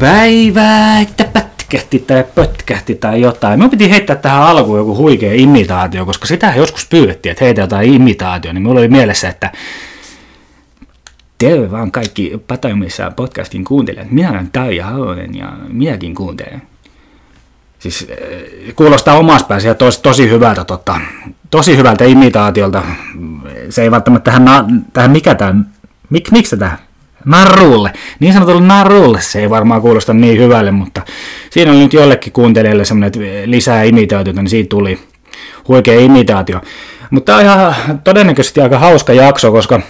päivää, että pätkähti tai pötkähti tai jotain. Minun piti heittää tähän alkuun joku huikea imitaatio, koska sitä joskus pyydettiin, että heitä jotain imitaatio, niin minulla oli mielessä, että Terve vaan kaikki Patamissa podcastin kuuntelijat. Minä olen Taija Halonen ja minäkin kuuntelen. Siis eh, kuulostaa omassa päässä ja tos, tosi hyvältä, tota, tosi hyvältä imitaatiolta. Se ei välttämättä tähän, tähän mikä tämä, mik, miksi tähän narrulle, niin sanotulle narrulle se ei varmaan kuulosta niin hyvälle, mutta siinä oli nyt jollekin kuuntelijalle semmoinen lisää imitaatiota, niin siitä tuli huikea imitaatio. Mutta tämä on ihan todennäköisesti aika hauska jakso, koska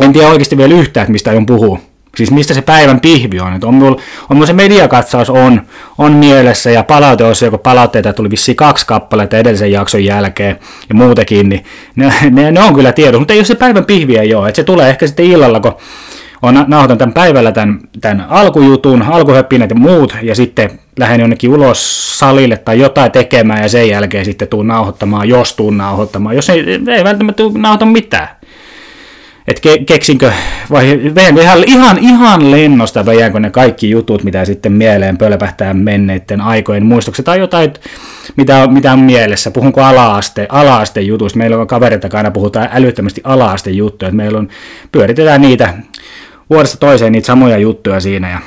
en tiedä oikeasti vielä yhtään, että mistä aion puhua. Siis mistä se päivän pihvi on. Että on, mulla, on mulla se mediakatsaus on, on mielessä ja palaute on se, kun palautteita tuli vissiin kaksi kappaletta edellisen jakson jälkeen ja muutenkin, niin ne, ne, ne on kyllä tiedossa, mutta ei ole se päivän pihvi ei ole. Että se tulee ehkä sitten illalla, kun on nauhoitan tämän päivällä tämän, tämän alkujutun, alkuhöppinet ja muut, ja sitten lähden jonnekin ulos salille tai jotain tekemään, ja sen jälkeen sitten tuun nauhoittamaan, jos tuun nauhoittamaan. Jos ei, ei välttämättä nauhoita mitään. Et ke, keksinkö, vai veijänkö ihan, ihan, ihan lennosta, veijänkö ne kaikki jutut, mitä sitten mieleen pölpähtää menneiden aikojen muistokset, tai jotain, mitä, mitä on mielessä. Puhunko ala-aste, ala-aste jutuista? Meillä on kavereita, aina puhutaan älyttömästi ala-aste juttuja, että meillä on, pyöritetään niitä vuodesta toiseen niitä samoja juttuja siinä, ja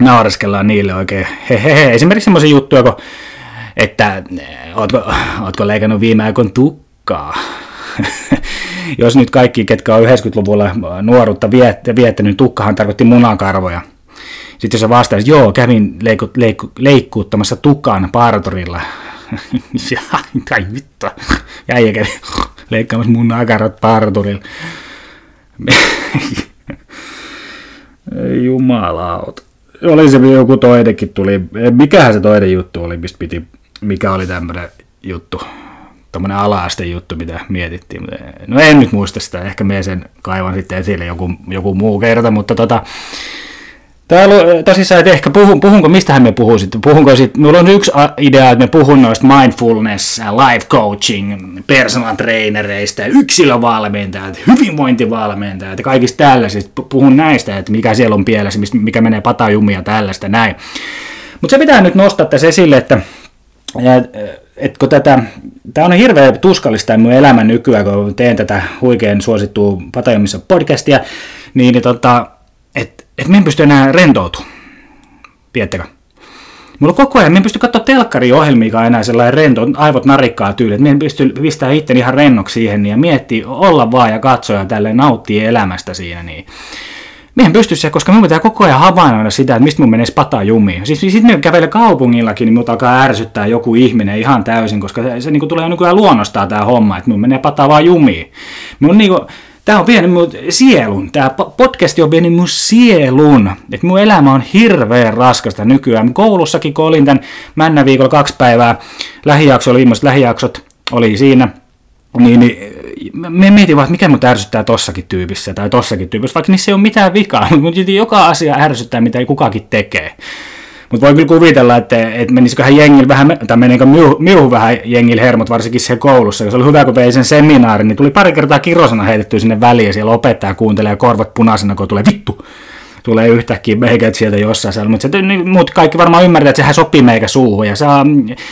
naureskellaan niille oikein. Hehehe. Esimerkiksi semmoisia juttuja, kun, että ootko, ootko leikannut viime aikoina tukkaa? jos nyt kaikki, ketkä on 90-luvulla nuoruutta viettänyt, tukkahan tarkoitti munakarvoja. Sitten jos sä vastaisit, joo, kävin leikku, leikku, leikkuuttamassa tukan parturilla. tai vittu. Jäijä kävi leikkaamassa munakarvat parturilla. Jumalauta. Oli se joku toinenkin tuli. Mikähän se toinen juttu oli, mistä piti, mikä oli tämmöinen juttu tämmöinen ala juttu, mitä mietittiin. No en nyt muista sitä, ehkä me sen kaivan sitten esille joku, joku muu kerta, mutta tota, Täällä tosissaan, että ehkä puhun, puhunko, mistähän me puhun sitten, puhunko sitten, minulla on yksi idea, että me puhun noista mindfulness, life coaching, personal trainereista, yksilövalmentajat, hyvinvointivalmentajat ja kaikista tällaisista, puhun näistä, että mikä siellä on pielessä, mikä menee patajumia tällaista näin. Mutta se pitää nyt nostaa tässä esille, että ja, et kun tätä, tämä on hirveän tuskallista mun elämä nykyään, kun teen tätä huikean suosittua Patajomissa podcastia, niin, tota, että et me en pysty enää rentoutumaan. Tiedättekö? Mulla koko ajan, me en pysty katsoa telkkariohjelmiikaan enää sellainen rento, aivot narikkaa tyyli, että me en pysty pistää itteni ihan rennoksi siihen ja miettiä, olla vaan ja katsoa ja tälleen nauttia elämästä siinä. Niin Mä en pysty se, koska minun pitää koko ajan havainnoida sitä, että mistä mun menee spata jumiin. Siis sitten me kävelee kaupungillakin, niin mut alkaa ärsyttää joku ihminen ihan täysin, koska se, se niin tulee nykyään luonnostaa tämä homma, että mun menee pataa vaan jumiin. Mun niin kuin, Tämä on vienyt mun sielun, tämä podcast on vienyt mun sielun, että mun elämä on hirveän raskasta nykyään. Koulussakin, kun olin tämän männä viikolla kaksi päivää, lähijakso oli lähijaksot oli siinä, niin, niin me mietin vaan, mikä mut ärsyttää tossakin tyypissä tai tossakin tyypissä, vaikka niissä ei ole mitään vikaa, mutta joka asia ärsyttää, mitä ei kukakin tekee. Mutta voi kyllä kuvitella, että, että menisiköhän jengillä vähän, tai menikö miuhu vähän jengillä hermot, varsinkin siellä koulussa. Se oli hyvä, kun vei sen seminaarin, niin tuli pari kertaa kirosana heitetty sinne väliin, ja siellä opettaja kuuntelee korvat punaisena, kun tulee vittu tulee yhtäkkiä meikät sieltä jossain siellä, mutta, se, niin, mut kaikki varmaan ymmärtää, että sehän sopii meikä suuhun ja se,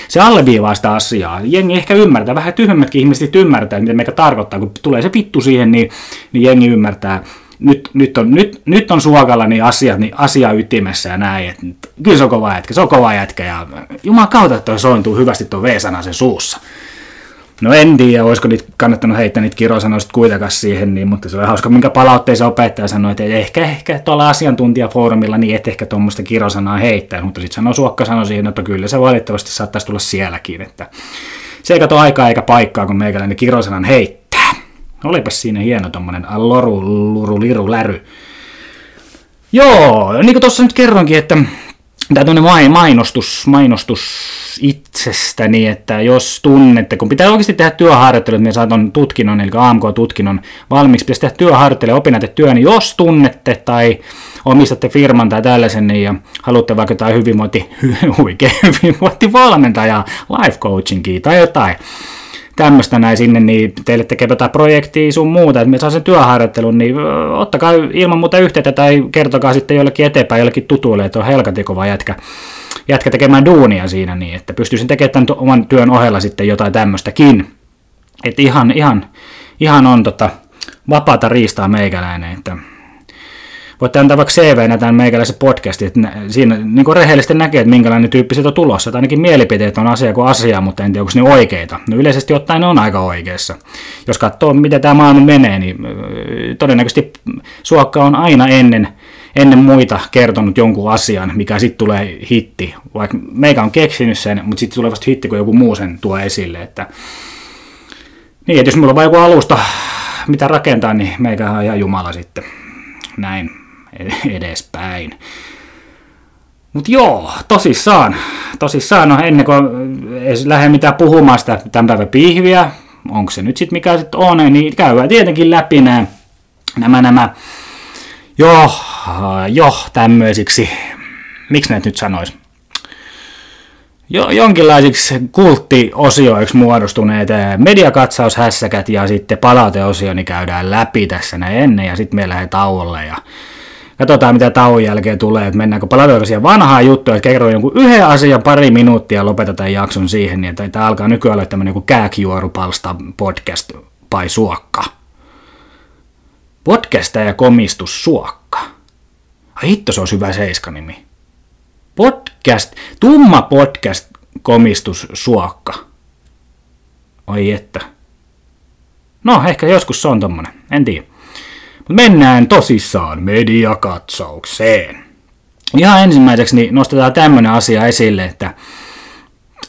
se alleviivaa sitä asiaa. Jengi ehkä ymmärtää, vähän tyhmemmätkin ihmiset ymmärtää, mitä meikä tarkoittaa, kun tulee se vittu siihen, niin, niin jengi ymmärtää. Nyt, nyt, on, nyt, nyt on suokalla niin asiat, niin asia ytimessä ja näin. Et, kyllä se on kova jätkä, se on kova jätkä ja Jumala kautta, että toi sointuu hyvästi tuon V-sana sen suussa. No en tiedä, olisiko niitä kannattanut heittää niitä kirosanoja kuitenkaan siihen, niin, mutta se oli hauska, minkä palautteessa opettaja sanoi, että ehkä, ehkä tuolla asiantuntijafoorumilla niin et ehkä tuommoista kirosanaa heittää, mutta sitten sanoi suokka sanoi siihen, että kyllä se valitettavasti saattaisi tulla sielläkin, että se ei kato aikaa eikä paikkaa, kun meikäläinen kirosanan heittää. Olipas siinä hieno tuommoinen loru, luru, liru, läry. Joo, niin kuin tuossa nyt kerronkin, että tämä mainostus, mainostus itsestäni, että jos tunnette, kun pitää oikeasti tehdä työharjoittelu, että minä saatan tutkinnon, eli AMK-tutkinnon valmiiksi, pitäisi tehdä työharjoittelu ja työ, niin jos tunnette tai omistatte firman tai tällaisen, niin ja haluatte vaikka jotain hyvinvointi, huikea hyvinvointivalmentajaa, life coachingia tai jotain, tämmöistä näin sinne, niin teille tekee jotain projektia sun muuta, että me saa sen työharjoittelun, niin ottakaa ilman muuta yhteyttä tai kertokaa sitten jollekin eteenpäin, jollekin tutuille, että on helkatikova jätkä, jätkä tekemään duunia siinä, niin että pystyisin tekemään tämän oman työn ohella sitten jotain tämmöistäkin. Että ihan, ihan, ihan on tota, vapaata riistaa meikäläinen, että voitte antaa vaikka CV-nä tämän meikäläisen podcastin, että siinä niin kuin rehellisesti näkee, että minkälainen tyyppi on tulossa. Että ainakin mielipiteet on asia kuin asia, mutta en tiedä, onko ne oikeita. No yleisesti ottaen ne on aika oikeassa. Jos katsoo, miten tämä maailma menee, niin todennäköisesti Suokka on aina ennen, ennen muita kertonut jonkun asian, mikä sitten tulee hitti. Vaikka meikä on keksinyt sen, mutta sitten tulee vasta hitti, kun joku muu sen tuo esille. Että... Niin, että jos mulla on vain joku alusta, mitä rakentaa, niin meikä on ihan jumala sitten. Näin edespäin. Mutta joo, tosissaan, tosissaan, no ennen kuin ei lähde mitään puhumaan sitä tämän päivän pihviä, onko se nyt sitten mikä sitten on, niin käydään tietenkin läpi nämä, nämä, nämä jo, jo tämmöisiksi, miksi näitä nyt sanoisi, jo, jonkinlaisiksi kulttiosioiksi muodostuneet mediakatsaushässäkät ja sitten palauteosio niin käydään läpi tässä näin ennen ja sitten me lähdetään tauolle ja katsotaan mitä tauon jälkeen tulee, että mennäänkö palataanko siihen vanhaan juttuun, että kerro jonkun yhden asian pari minuuttia ja lopetetaan jakson siihen, niin että tämä alkaa nykyään olla tämmöinen kuin kääkjuorupalsta podcast vai suokka. Podcasta ja komistus suokka. Ai hitto, se on hyvä seiskanimi. Podcast, tumma podcast komistus suokka. Oi että. No, ehkä joskus se on tommonen, en tiedä. Mennään tosissaan mediakatsaukseen. Ihan ensimmäiseksi niin nostetaan tämmöinen asia esille, että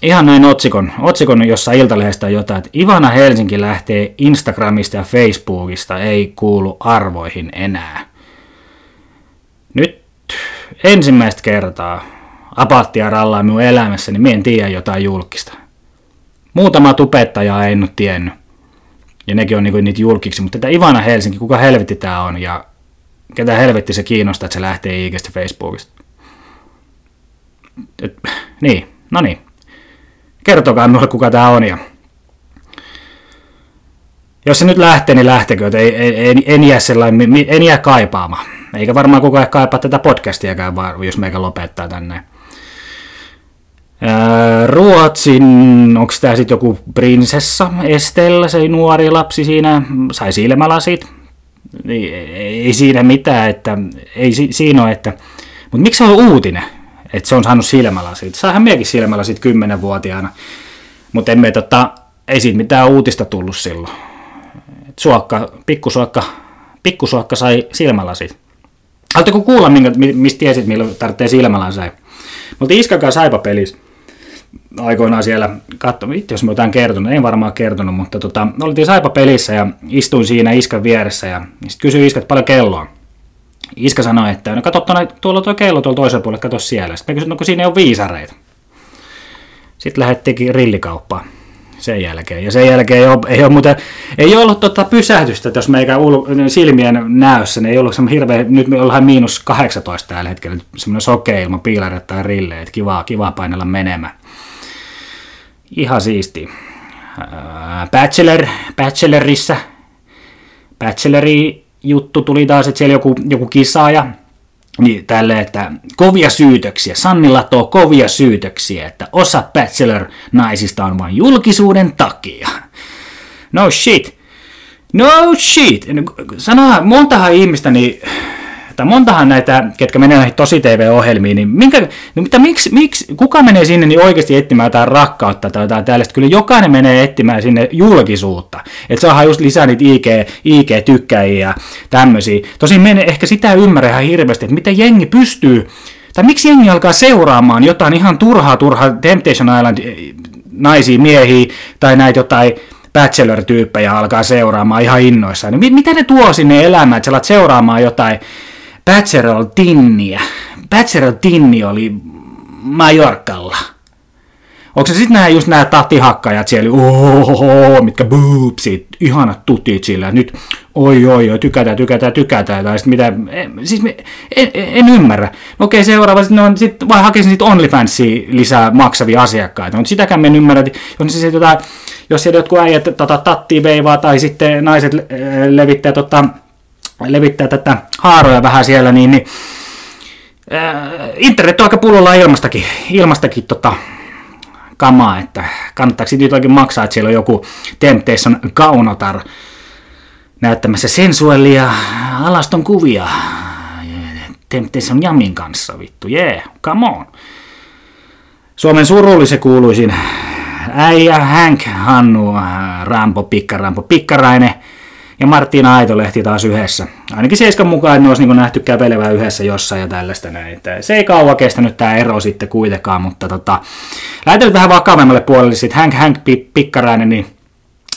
ihan näin otsikon, otsikon jossa Iltalehdestä on jotain, että Ivana Helsinki lähtee Instagramista ja Facebookista, ei kuulu arvoihin enää. Nyt ensimmäistä kertaa apattia rallaa minun elämässäni, niin en tiedä jotain julkista. Muutama tupettaja en nyt tiennyt ja nekin on niinku niitä julkiksi, mutta tätä Ivana Helsinki, kuka helvetti tämä on ja ketä helvetti se kiinnostaa, että se lähtee IGstä Facebookista. Et, niin, no niin. Kertokaa minulle, kuka tämä on ja jos se nyt lähtee, niin lähtekö, että ei, en, en, jää sellainen, en jää kaipaamaan. Eikä varmaan kukaan kaipaa tätä podcastiakaan, jos meikä lopettaa tänne. Ruotsin, onko tämä sitten joku prinsessa Estellä, se nuori lapsi siinä, sai silmälasit. Ei, siinä mitään, että ei si, siinä ole, että, mutta miksi se on uutinen, että se on saanut silmälasit? Saahan miekin silmälasit kymmenenvuotiaana, mutta emme tota, ei siitä mitään uutista tullut silloin. suokka, pikkusuokka, pikkusuokka sai silmälasit. Haluatteko kuulla, minkä, mistä tiesit, milloin tarvitsee silmälasit? Mutta Iskakaan saipa pelissä aikoinaan siellä katsoin, itse jos mä jotain kertonut, en varmaan kertonut, mutta tota, oltiin Saipa pelissä ja istuin siinä Iskan vieressä ja sitten kysyin Iska, että paljon kelloa. Iska sanoi, että no katso tuolla tuo kello tuolla toisella puolella, katso siellä. Sitten mä kysyin, no kun siinä ei ole viisareita. Sitten lähdettiinkin rillikauppaan sen jälkeen. Ja sen jälkeen ei ole, ei ole, muuten, ei ollut tota pysähtystä, että jos meikä ul- silmien näössä, niin ei ollut semmoinen hirveä, nyt me ollaan miinus 18 tällä hetkellä, semmoinen sokea ilman piilaret tai rille, että kivaa, kivaa painella menemään. Ihan siisti. Bachelor, Bachelorissa, Bachelori juttu tuli taas, että siellä joku, joku kisaaja, niin tälle, että kovia syytöksiä, Sannilla tuo kovia syytöksiä, että osa Bachelor-naisista on vain julkisuuden takia. No shit. No shit. Sanoa montahan ihmistä, niin tai montahan näitä, ketkä menee näihin tosi TV-ohjelmiin, niin minkä, no mitä, miksi, miksi, kuka menee sinne niin oikeasti etsimään jotain rakkautta tai jotain tällaista? Kyllä jokainen menee etsimään sinne julkisuutta. Että saadaan just lisää niitä IG, IG-tykkäjiä ja tämmöisiä. Tosin menee ehkä sitä ymmärrä ihan hirveästi, että miten jengi pystyy, tai miksi jengi alkaa seuraamaan jotain ihan turhaa turhaa Temptation Island eh, naisia, miehiä tai näitä jotain bachelor-tyyppejä alkaa seuraamaan ihan innoissaan. Niin mitä ne tuo sinne elämään, että sä alat seuraamaan jotain Bachelor Tinniä. Bachelor Tinni oli Majorkalla. Onko se sitten nämä just nämä tatihakkajat siellä, ohoho, mitkä boopsit, ihanat tutit sillä, nyt oi oi oi, tykätään, tykätään, tykätään, tai sitten mitä, siis me, en, en, ymmärrä. No okei, seuraava, sitten on, sit, vai hakisin sitten OnlyFansia lisää maksavia asiakkaita, mutta sitäkään me en ymmärrä, että on siis jotain, jos siellä jotkut äijät tota, tatti veivaa tai sitten naiset äh, levittää, tota, levittää tätä haaroja vähän siellä, niin, niin äh, internet on aika pullolla ilmastakin, ilmastakin tota, kamaa, että kannattaako sitten jotakin maksaa, että siellä on joku Temptation kaunotar näyttämässä sensuellia alaston kuvia Temptation Jamin kanssa, vittu, yeah, come on. Suomen surullisen kuuluisin äijä Hank, Hannu, Rampo, Pikkarampo, Pikkarainen ja Martina Aitolehti taas yhdessä. Ainakin Seiskan mukaan ne olisi niin nähty kävelevää yhdessä jossain ja tällaista näin. Että se ei kauan kestänyt tämä ero sitten kuitenkaan, mutta tota, lähdetään vähän vakavemmalle puolelle. Sitten Hank, Hank, Pikkarainen, niin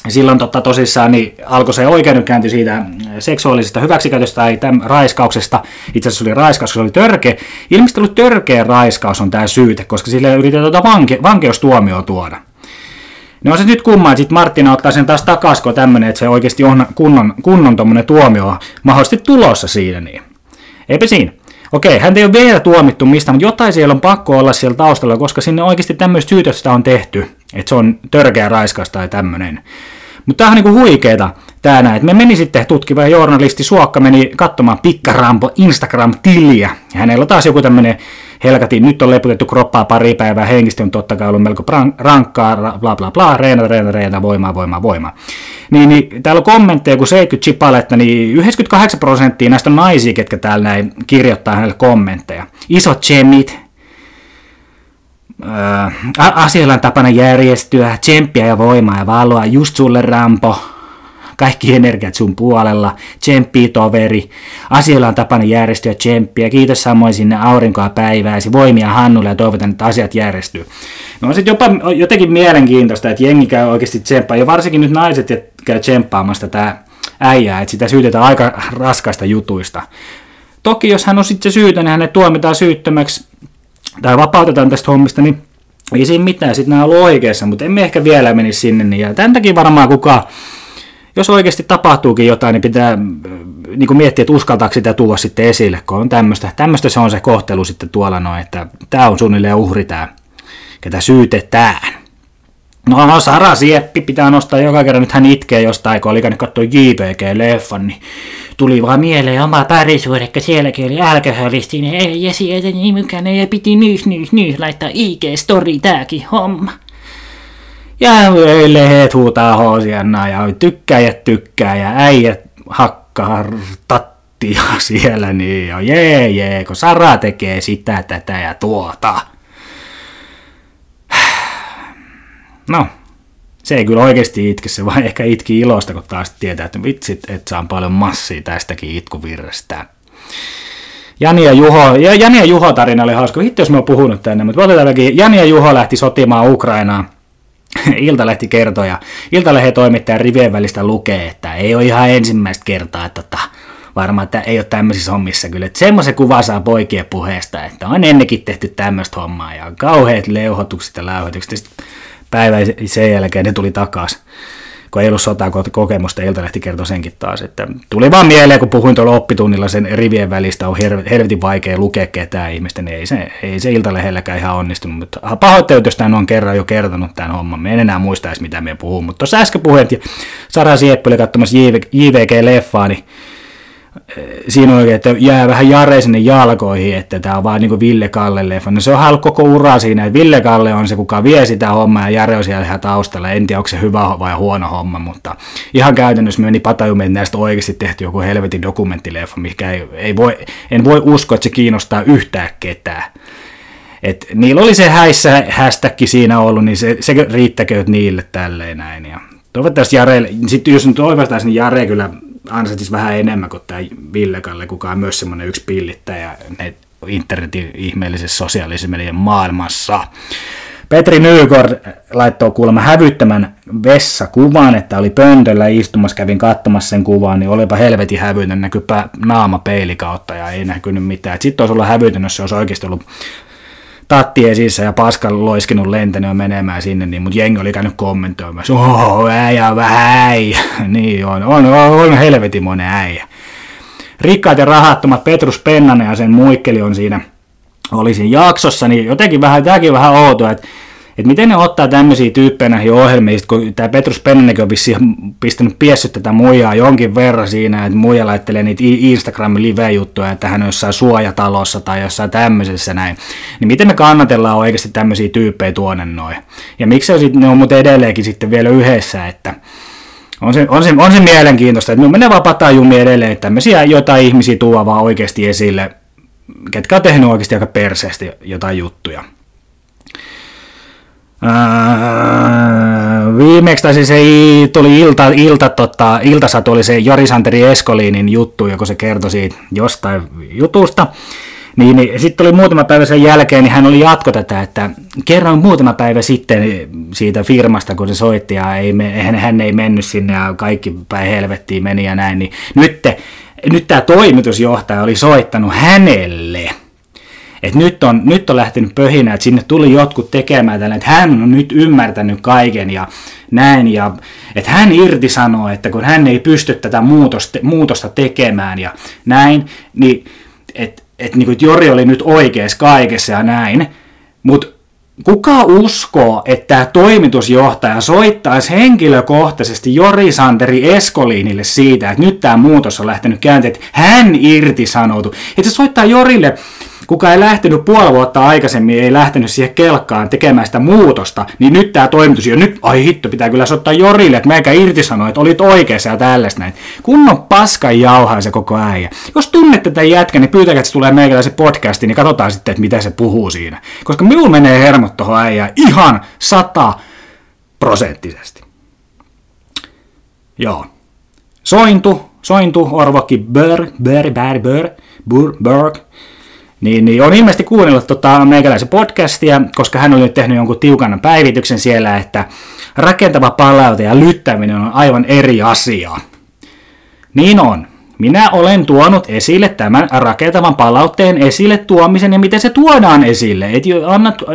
silloin totta tosissaan niin alkoi se oikeudenkäynti siitä seksuaalisesta hyväksikäytöstä tai tämän raiskauksesta. Itse asiassa oli raiskaus, se oli törkeä. Ilmeisesti ollut törkeä raiskaus on tämä syyte, koska sille yritetään tuota vanke, vankeustuomioa tuoda. No on se nyt kumma, että sitten Martina ottaa sen taas kun tämmöinen, että se oikeasti on kunnon, kunnon tuomio mahdollisesti tulossa siinä. Niin. Eipä siinä. Okei, hän ei ole vielä tuomittu mistä, mutta jotain siellä on pakko olla siellä taustalla, koska sinne oikeasti tämmöistä syytöstä on tehty, että se on törkeä raiskas tai tämmöinen. Mutta tämä on niinku huikeeta tää näin. Me meni sitten tutkiva journalisti Suokka meni katsomaan Pikkarampo Instagram-tiliä. Ja hänellä taas joku tämmöinen helkatin, nyt on leputettu kroppaa pari päivää, henkisesti on totta kai ollut melko rankkaa, bla bla bla, reena, reena, reena, voimaa, voimaa, voimaa. Niin, niin täällä on kommentteja, kun 70 chipaletta, niin 98 prosenttia näistä on naisia, ketkä täällä näin kirjoittaa hänelle kommentteja. Isot chemit, asioilla on tapana järjestyä, tsemppiä ja voimaa ja valoa, just sulle Rampo, kaikki energiat sun puolella, tsemppi toveri, asioilla on tapana järjestyä tsemppiä, kiitos samoin sinne aurinkoa päivääsi, voimia Hannulle ja toivotan, että asiat järjestyy. No on sitten jopa jotenkin mielenkiintoista, että jengi käy oikeasti tsemppaa, ja varsinkin nyt naiset käy tsemppaamasta tätä äijää, että sitä syytetään aika raskaista jutuista. Toki jos hän on sitten syytä, niin hänet tuomitaan syyttömäksi tai vapautetaan tästä hommista, niin ei siinä mitään, sitten nämä on oikeassa, mutta emme ehkä vielä menisi sinne. Niin, ja tämän takia varmaan kukaan, jos oikeasti tapahtuukin jotain, niin pitää äh, niin kuin miettiä, että uskaltaako sitä tuoda sitten esille, kun on tämmöistä. Tämmöistä se on se kohtelu sitten tuolla noin, että tämä on suunnilleen uhri tämä, ketä syytetään. No, no Sara Sieppi pitää nostaa joka kerran, nyt hän itkee jostain, kun oli käynyt katsoa JPG-leffan, niin tuli vaan mieleen oma parisuus, että sielläkin oli alkoholistinen ei, ja sieltä nimukäinen ja piti nyys, nyys, nyys laittaa IG-story tääkin homma. Ja lehet huutaa hoosianna ja tykkäjät tykkää ja äijät hakkaa tattia siellä, niin jo jee jee, kun Sara tekee sitä, tätä ja tuota. No, se ei kyllä oikeasti itke, se vaan ehkä itki ilosta, kun taas tietää, että vitsit, että saan paljon massia tästäkin itkuvirrestä. Jani ja Juho, ja Jani ja Juho tarina oli hauska, hitto jos mä oon puhunut tänne, mutta otetaan Jani ja Juho lähti sotimaan Ukrainaa. Iltalehti kertoi ja Iltalehden toimittaja rivien välistä lukee, että ei ole ihan ensimmäistä kertaa, että tota, varmaan että ei ole tämmöisissä hommissa kyllä. Että semmoisen kuva saa poikien puheesta, että on ennenkin tehty tämmöistä hommaa ja kauheat leuhotukset ja läyhotukset päivä sen jälkeen ne tuli takaisin kun ei ollut sotaa kokemusta, Iltalehti kertoi senkin taas, että tuli vaan mieleen, kun puhuin tuolla oppitunnilla sen rivien välistä, on helvetin vaikea lukea ketään ihmistä, niin ei se, ei se Iltalehdelläkään ihan onnistunut, mutta pahoittelut, jos tämän on kerran jo kertonut tämän homman, me en enää muista edes mitä me puhuu, mutta tuossa äsken puhuin, ja Sara Sieppi oli katsomassa JVG-leffaa, niin siinä oikein, että jää vähän Jare sinne jalkoihin, että tämä on vaan niin kuin Ville Kalle leffa. No se on ollut koko ura siinä, että Ville Kalle on se, kuka vie sitä hommaa ja Jare on siellä ihan taustalla. En tiedä, onko se hyvä vai huono homma, mutta ihan käytännössä meni patajumme, että näistä oikeasti tehty joku helvetin dokumenttileffa, mikä ei, ei voi, en voi uskoa, että se kiinnostaa yhtään ketään. Et niillä oli se häissä hästäkki siinä ollut, niin se, se riittäkö niille tälleen näin. Ja toivottavasti Jare, sitten jos nyt toivottavasti, niin Jare kyllä ansaitsisi vähän enemmän kuin tämä Villekalle, kuka on myös semmoinen yksi pillittäjä internetin ihmeellisessä sosiaalisen median maailmassa. Petri Nykord laittoi kuulemma hävyttämän vessakuvan, että oli pöntöllä istumassa, kävin katsomassa sen kuvan, niin olipa helvetin hävytön, näkyy naama peilikautta ja ei näkynyt mitään. Sitten olisi ollut hävytön, jos se olisi oikeasti ollut tatti esissä ja Pascal loiskinut lentänyt menemään sinne, niin, mutta jengi oli käynyt kommentoimassa, oho, äijä vähän niin on, on, on, on helvetimoinen äijä. Rikkaat ja rahattomat Petrus Pennanen ja sen muikkeli on siinä, oli siinä jaksossa, niin jotenkin vähän, tämäkin vähän outoa, että että miten ne ottaa tämmöisiä tyyppejä näihin ohjelmiin, kun tämä Petrus Pennenäkin on pistänyt piessyt tätä muijaa jonkin verran siinä, että muija laittelee niitä Instagramin live-juttuja, että hän on jossain suojatalossa tai jossain tämmöisessä näin. Niin miten me kannatellaan oikeasti tämmöisiä tyyppejä tuonne noin? Ja miksi se, ne on muuten edelleenkin sitten vielä yhdessä, että on se, on se, on se mielenkiintoista, että me menee vaan jumi edelleen, että tämmöisiä jotain ihmisiä tuo vaan oikeasti esille, ketkä on tehnyt oikeasti aika perseesti jotain juttuja. Öö, viimeksi tai siis ei, tuli ilta, ilta, tota, iltasatu oli se Jori Santeri Eskolinin juttu, joku se kertoi siitä jostain jutusta. Niin, niin sitten oli muutama päivä sen jälkeen, niin hän oli jatko tätä, että kerran muutama päivä sitten siitä firmasta, kun se soitti ja ei, hän, hän ei mennyt sinne ja kaikki päin helvettiin meni ja näin, niin nyt, nyt tämä toimitusjohtaja oli soittanut hänelle – että nyt on, nyt on lähtenyt pöhinä, että sinne tuli jotkut tekemään tällä, että hän on nyt ymmärtänyt kaiken ja näin, ja että hän irtisanoo, että kun hän ei pysty tätä muutosta, muutosta tekemään ja näin, niin että et, niin Jori oli nyt oikeassa kaikessa ja näin, mutta kuka uskoo, että tämä toimitusjohtaja soittaisi henkilökohtaisesti Jori Santeri Eskoliinille siitä, että nyt tämä muutos on lähtenyt käänteen, että hän irtisanoutu. Että se soittaa Jorille kuka ei lähtenyt puoli vuotta aikaisemmin, ei lähtenyt siihen kelkkaan tekemään sitä muutosta, niin nyt tämä toimitus jo nyt, ai hitto, pitää kyllä soittaa Jorille, että meikä irtisanoi, että olit oikeassa ja tällaista näin. Kunnon paska jauhaa se koko äijä. Jos tunnette tätä jätkän, niin pyytäkää, että se tulee meikäläisen podcastiin, niin katsotaan sitten, että mitä se puhuu siinä. Koska minulla menee hermot tuohon äijään ihan sata prosenttisesti. Joo. Sointu, sointu, orvokki, bör, bör, bör, bör, bur, berg, niin, niin on ilmeisesti kuunnellut tota meikäläisen podcastia, koska hän oli nyt tehnyt jonkun tiukan päivityksen siellä, että rakentava palaute ja lyttäminen on aivan eri asia. Niin on. Minä olen tuonut esille tämän rakentavan palautteen esille tuomisen ja miten se tuodaan esille. Et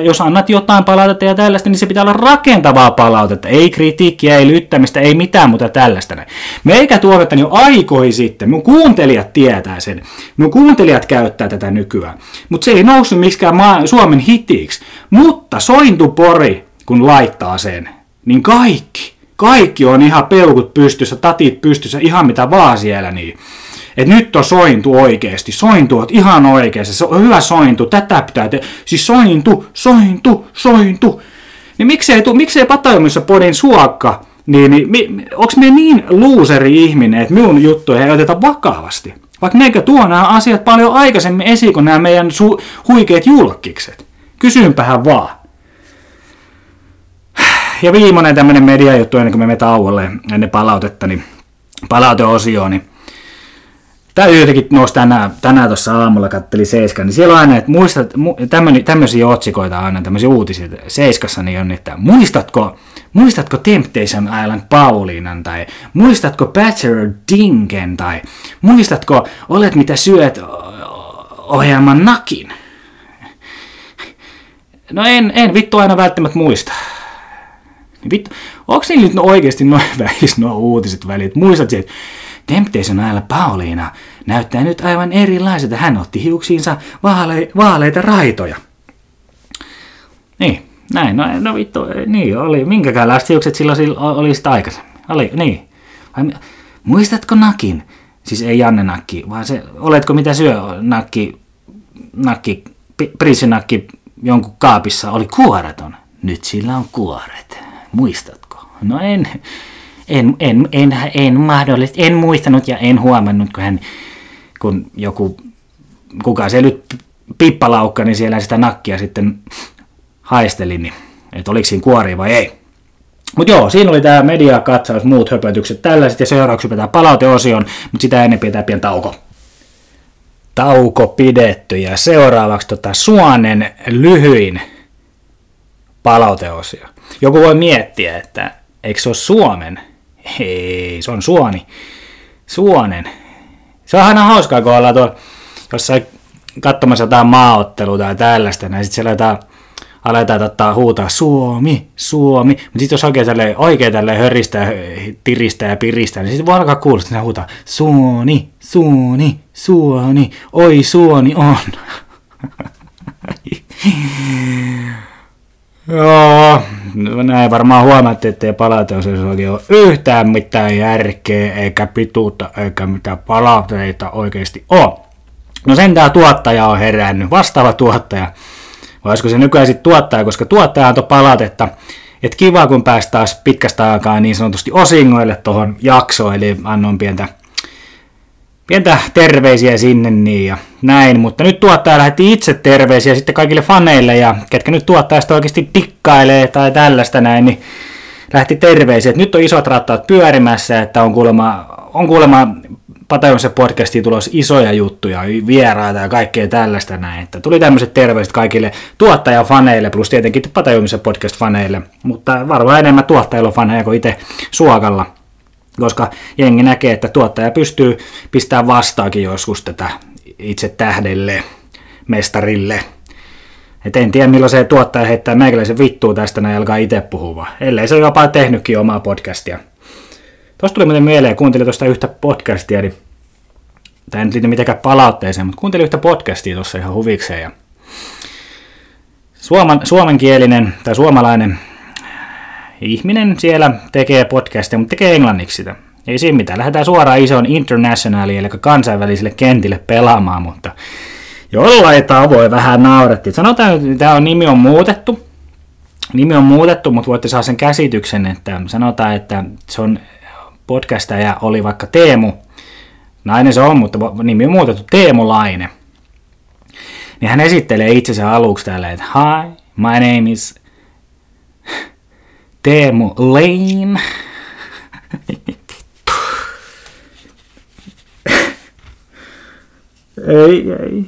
jos annat jotain palautetta ja tällaista, niin se pitää olla rakentavaa palautetta. Ei kritiikkiä, ei lyttämistä, ei mitään muuta tällaista. Meikä tuotetta jo aikoi sitten. Mun kuuntelijat tietää sen. Mun kuuntelijat käyttää tätä nykyään. Mutta se ei noussut miksikään Suomen hitiksi. Mutta sointupori, kun laittaa sen, niin kaikki kaikki on ihan peukut pystyssä, tatit pystyssä, ihan mitä vaan siellä. Niin. Et nyt on sointu oikeasti, sointu on ihan oikeasti, se on hyvä sointu, tätä pitää tehdä. Siis sointu, sointu, sointu. Niin miksei, tu, miksei Patajomissa podin suokka, niin, niin mi, onko me niin luuseri ihminen, että minun juttuja ei oteta vakavasti? Vaikka meikä tuo nämä asiat paljon aikaisemmin esiin kuin nämä meidän su, huikeat julkikset. Kysynpähän vaan ja viimeinen tämmöinen mediajuttu ennen kuin me menemme tauolle ennen palautetta, niin palauteosio, niin Tämä jotenkin nousi tänään, tänään tuossa aamulla katteli Seiska, niin siellä on aina, että muistat, tämmöisiä otsikoita aina, tämmöisiä uutisia Seiskassa, niin on, että muistatko, muistatko Temptation Island Pauliinan, tai muistatko Bachelor Dingen, tai muistatko Olet mitä syöt ohjelman Nakin? No en, en vittu aina välttämättä muista. Niin vittu, onko niillä nyt oikeasti noin välissä nuo uutiset välit? Muistat että Temptation Island Pauliina näyttää nyt aivan erilaiselta. Hän otti hiuksiinsa vaale, vaaleita raitoja. Niin, näin, no, no vittu, niin oli. Minkäkään hiukset sillä oli sitä aikaisemmin? Oli, niin. Vai, muistatko Nakin? Siis ei Janne Nakki, vaan se, oletko mitä syö Nakki, Nakki, Nakki jonkun kaapissa oli kuoreton. Nyt sillä on kuoret muistatko? No en, en, en, en, en mahdollisesti, en muistanut ja en huomannut, kun hän, kun joku, kuka se nyt pippalaukka, niin siellä sitä nakkia sitten haisteli, niin että oliko siinä kuori vai ei. Mutta joo, siinä oli tämä mediakatsaus, muut höpötykset tällaiset, ja seuraavaksi hypätään palauteosion, mutta sitä ennen pitää pieni tauko. Tauko pidetty, ja seuraavaksi tota Suonen lyhyin palauteosio. Joku voi miettiä, että eikö se ole Suomen? Ei, se on Suoni. Suonen. Se on aina hauskaa, kun ollaan tuolla jossain katsomassa jotain maaottelua tai tällaista, ja sitten siellä aletaan, aletaan ottaa huutaa Suomi, Suomi. Mutta sitten jos oikein tälleen, oikein tälleen höristää, tiristää ja piristää, niin sitten voi alkaa kuulla, että huutaa Suoni, Suoni, Suoni, oi Suoni on. Joo, näin varmaan huomaatte, että ei palauteosuus oikein ole yhtään mitään järkeä, eikä pituutta, eikä mitään palautteita oikeasti ole. No sen tämä tuottaja on herännyt, vastaava tuottaja. Vai olisiko se nykyään sitten tuottaja, koska tuottaja antoi palautetta, että kiva kun päästä taas pitkästä aikaa niin sanotusti osingoille tuohon jaksoon, eli annoin pientä pientä terveisiä sinne niin ja näin, mutta nyt tuottaja lähetti itse terveisiä sitten kaikille faneille ja ketkä nyt tuottajasta oikeasti tikkailee tai tällaista näin, niin lähti terveisiä, että nyt on isot rattaat pyörimässä, että on kuulemma, on kuulemma Patajonsen podcastiin tulos isoja juttuja, vieraita ja kaikkea tällaista näin. Että tuli tämmöiset terveiset kaikille tuottajafaneille, plus tietenkin Patajomisen podcast-faneille, mutta varmaan enemmän tuottajafaneja kuin itse Suokalla koska jengi näkee, että tuottaja pystyy pistämään vastaakin joskus tätä itse tähdelle, mestarille. Et en tiedä, milloin se tuottaja heittää meikäläisen vittua tästä näin alkaa itse puhua, ellei se jopa tehnytkin omaa podcastia. Tuosta tuli muuten mieleen, kuuntelin tuosta yhtä podcastia, niin tämä ei nyt liity mitenkään palautteeseen, mutta kuuntelin yhtä podcastia tuossa ihan huvikseen. Ja suomen, suomenkielinen tai suomalainen ihminen siellä tekee podcastia, mutta tekee englanniksi sitä. Ei siinä mitään. Lähdetään suoraan isoon internationaaliin, eli kansainvälisille kentille pelaamaan, mutta jollain tavoin vähän naurettiin. Sanotaan, että tämä on, nimi on muutettu. Nimi on muutettu, mutta voitte saada sen käsityksen, että sanotaan, että se on podcastaja oli vaikka Teemu. Nainen se on, mutta nimi on muutettu Teemu Laine. Niin hän esittelee itsensä aluksi täällä, että Hi, my name is Teemu Lane. ei, ei.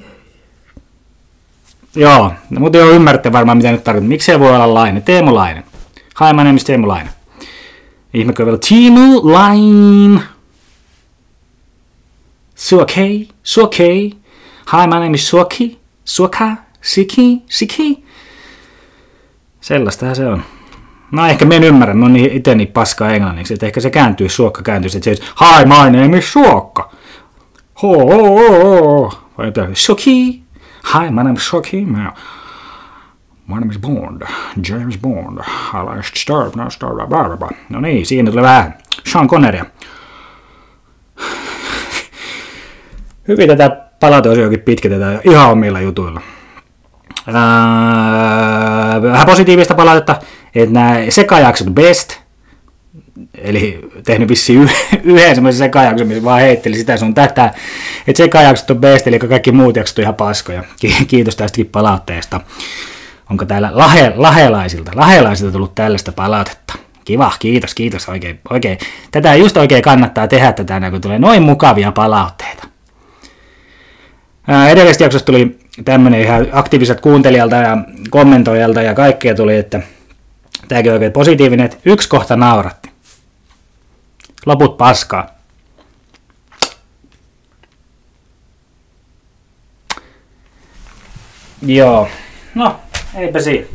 Joo, no, mutta jo ymmärrätte varmaan mitä nyt tarkoittaa. Miksi se voi olla Laine? Teemu Laine. Hi, my name is Teemu Laine. Ihmekö vielä Teemu Laine. Suokei, Suokei. Hi, my name is Suoki. Suoka, Siki, Siki. Sellaistähän se on. No ehkä me en ymmärrä, mä oon niin itse niin paskaa englanniksi, että ehkä se kääntyy, suokka kääntyy, että se olisi, Hi, my name is Suokka. Ho, ho, ho, ho. Vai jotain, Suki. Hi, my name is Suki. My, name is Bond. James Bond. I like Star, no Star, blah, blah, blah. No niin, siinä tulee vähän Sean Conneria. Hyvin tätä palauteosiokin pitkitetään ihan omilla jutuilla. vähän positiivista palautetta että nämä sekajaksot best, eli tehnyt vissiin yhden semmoisen sekajakson, missä vaan heitteli sitä sun tätä, että sekajaksot on best, eli kaikki muut jaksot on ihan paskoja. Kiitos tästäkin palautteesta. Onko täällä lahe, lahelaisilta, lahelaisilta tullut tällaista palautetta? Kiva, kiitos, kiitos oikein, oikein. Tätä just oikein kannattaa tehdä tätä, kun tulee noin mukavia palautteita. Edellisestä jaksosta tuli tämmöinen ihan aktiiviset kuuntelijalta ja kommentoijalta ja kaikkea tuli, että Tämäkin oikein positiivinen, että yksi kohta nauratti. Loput paskaa. Joo. No, eipä siinä.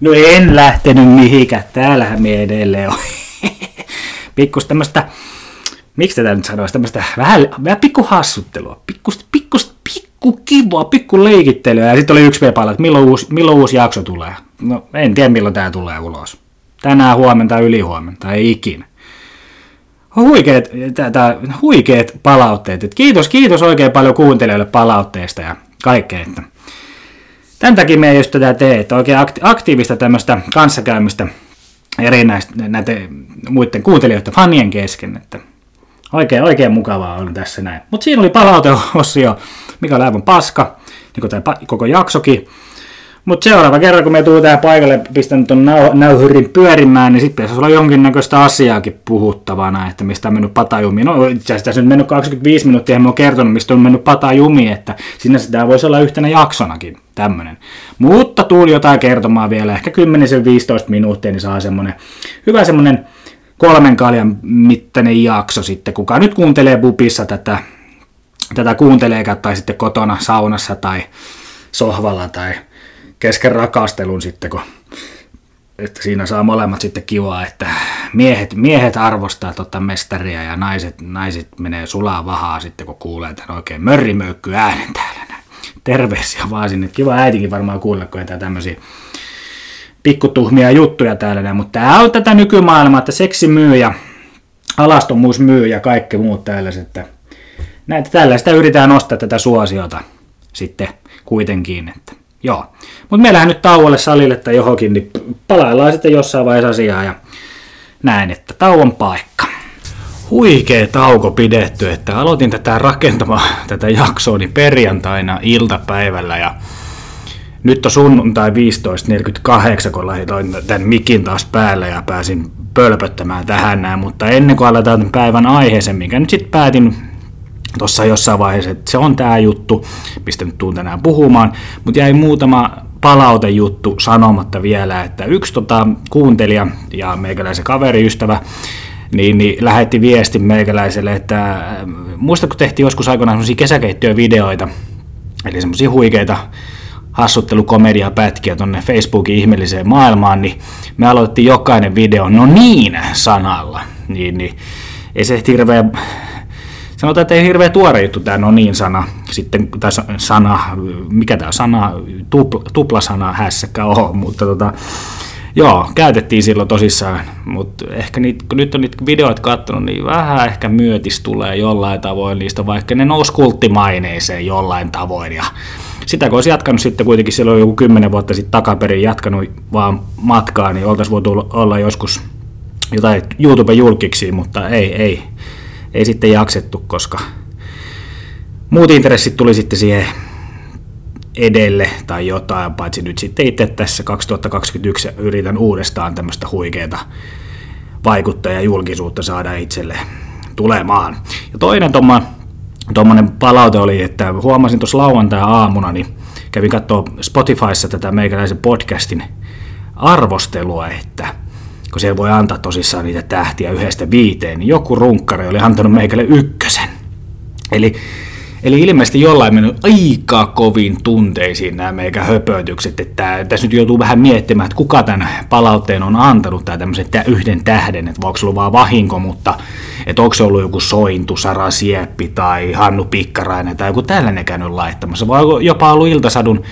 No en lähtenyt mihinkään. Täällähän mie edelleen on. Pikkus tämmöstä, miksi tätä nyt sanoisi, tämmöstä vähän, vähän pikku hassuttelua. Pikkus, pikkus pikku kivaa, pikku leikittelyä. Ja sitten oli yksi V-pala, että milloin uusi, milloin uusi jakso tulee. No en tiedä milloin tämä tulee ulos. Tänään, huomenna tai ylihuomenna tai ikinä. Huikeet, tää, huikeet palautteet. Et kiitos, kiitos oikein paljon kuuntelijoille palautteista ja kaikkea. Että tämän takia me just tätä tee, että oikein aktiivista tämmöistä kanssakäymistä eri näistä, näiden muiden kuuntelijoiden fanien kesken. Että oikein, oikein mukavaa on tässä näin. Mutta siinä oli palauteosio mikä on aivan paska, niin kuin tämä koko jaksokin. Mutta seuraava kerran, kun me tuu tähän paikalle, pistän tuon näyhyrin pyörimään, niin sitten pitäisi olla jonkinnäköistä asiaakin puhuttavana, että mistä on mennyt patajumi. No itse asiassa tässä on nyt mennyt 25 minuuttia, ja mä oon kertonut, mistä on mennyt patajumi, että sinne sitä voisi olla yhtenä jaksonakin tämmöinen. Mutta tuuli jotain kertomaan vielä, ehkä 10-15 minuuttia, niin saa semmoinen hyvä semmoinen kolmen kaljan mittainen jakso sitten. Kuka nyt kuuntelee bupissa tätä tätä kuuntelee tai sitten kotona saunassa tai sohvalla tai kesken rakastelun sitten, kun että siinä saa molemmat sitten kivaa, että miehet, miehet arvostaa tota mestaria ja naiset, naiset menee sulaa vahaa sitten, kun kuulee tämän oikein mörrimöykky äänen täällä. Terveisiä vaan sinne. Kiva äitikin varmaan kuulla, kun ei tämmöisiä pikkutuhmia juttuja täällä, mutta tämä on tätä nykymaailmaa, että seksi myy ja alastomuus myy ja kaikki muut tällaiset. Että näitä tällaista yritetään nostaa tätä suosiota sitten kuitenkin. Että joo. Mutta meillähän nyt tauolle salille tai johonkin, niin palaillaan sitten jossain vaiheessa asiaa ja näin, että tauon paikka. Huikea tauko pidetty, että aloitin tätä rakentamaan tätä jaksoa niin perjantaina iltapäivällä ja nyt on sunnuntai 15.48, kun laitoin tämän mikin taas päälle ja pääsin pölpöttämään tähän näin, mutta ennen kuin aletaan päivän aiheeseen, minkä nyt sitten päätin tuossa jossain vaiheessa, että se on tämä juttu, mistä nyt tuun tänään puhumaan, mutta jäi muutama palautejuttu sanomatta vielä, että yksi tota, kuuntelija ja meikäläisen kaveriystävä niin, niin lähetti viestin meikäläiselle, että muistatko tehtiin joskus aikoinaan semmoisia kesäkeittiövideoita, eli semmoisia huikeita hassuttelukomedia-pätkiä tuonne Facebookin ihmeelliseen maailmaan, niin me aloitettiin jokainen video no niin sanalla. Niin, niin ei se hirveä, sanotaan, että ei hirveä tuore juttu tämä no niin sana, sitten, tai sana, mikä tämä sana, tupla, tuplasana hässäkkä on, mutta tota, Joo, käytettiin silloin tosissaan, mutta ehkä niitä, kun nyt on niitä videoita katsonut, niin vähän ehkä myötis tulee jollain tavoin niistä, vaikka ne nousi kulttimaineeseen jollain tavoin. Ja sitä kun olisi jatkanut sitten kuitenkin silloin joku kymmenen vuotta sitten takaperin jatkanut vaan matkaa, niin oltaisiin voitu olla joskus jotain YouTube-julkiksi, mutta ei, ei, ei sitten jaksettu, koska muut intressit tuli sitten siihen edelle tai jotain, paitsi nyt sitten itse tässä 2021 yritän uudestaan tämmöistä huikeaa vaikuttaja julkisuutta saada itselle tulemaan. Ja toinen tuommoinen palaute oli, että huomasin tuossa lauantai-aamuna, niin kävin katsoa Spotifyssa tätä meikäläisen podcastin arvostelua, että kun siellä voi antaa tosissaan niitä tähtiä yhdestä viiteen, niin joku runkkari oli antanut meikälle ykkösen. Eli Eli ilmeisesti jollain mennyt aika kovin tunteisiin nämä meikä höpötykset, että tässä nyt joutuu vähän miettimään, että kuka tämän palautteen on antanut tai tämmöisen yhden tähden, että voiko se vaan vahinko, mutta että onko se ollut joku Sointu, Sara Sieppi tai Hannu Pikkarainen tai joku tällainen käynyt laittamassa, vai jopa ollut Iltasadun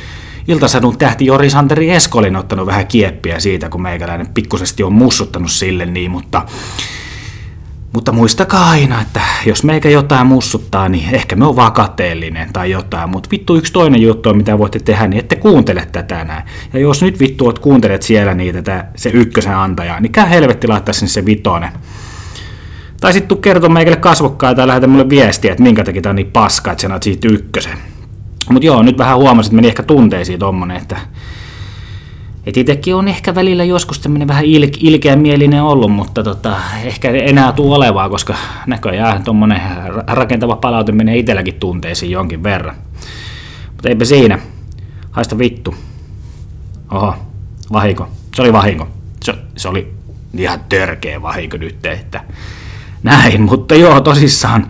Iltasadun tähti Jori Santeri Eskolin ottanut vähän kieppiä siitä, kun meikäläinen pikkusesti on mussuttanut sille niin, mutta mutta muistakaa aina, että jos meikä jotain mussuttaa, niin ehkä me on vakateellinen tai jotain. Mutta vittu yksi toinen juttu mitä voitte tehdä, niin ette kuuntele tätä näin. Ja jos nyt vittu oot kuuntelet siellä niitä, se ykkösen antaja, niin käy helvetti laittaa sinne se vitonen. Tai sitten tuu kertoa meikälle kasvokkaan tai lähetä mulle viestiä, että minkä takia tää on niin paska, että sä siitä ykkösen. Mutta joo, nyt vähän huomasin, että meni ehkä tunteisiin tommonen, että et itsekin on ehkä välillä joskus tämmöinen vähän il, ilkeä mielinen ollut, mutta tota, ehkä enää tuu olevaa, koska näköjään tuommoinen rakentava palaute menee itselläkin tunteisiin jonkin verran. Mutta eipä siinä. Haista vittu. Oho, vahinko. Se oli vahinko. Se, se oli ihan törkeä vahinko nyt, että näin. Mutta joo, tosissaan.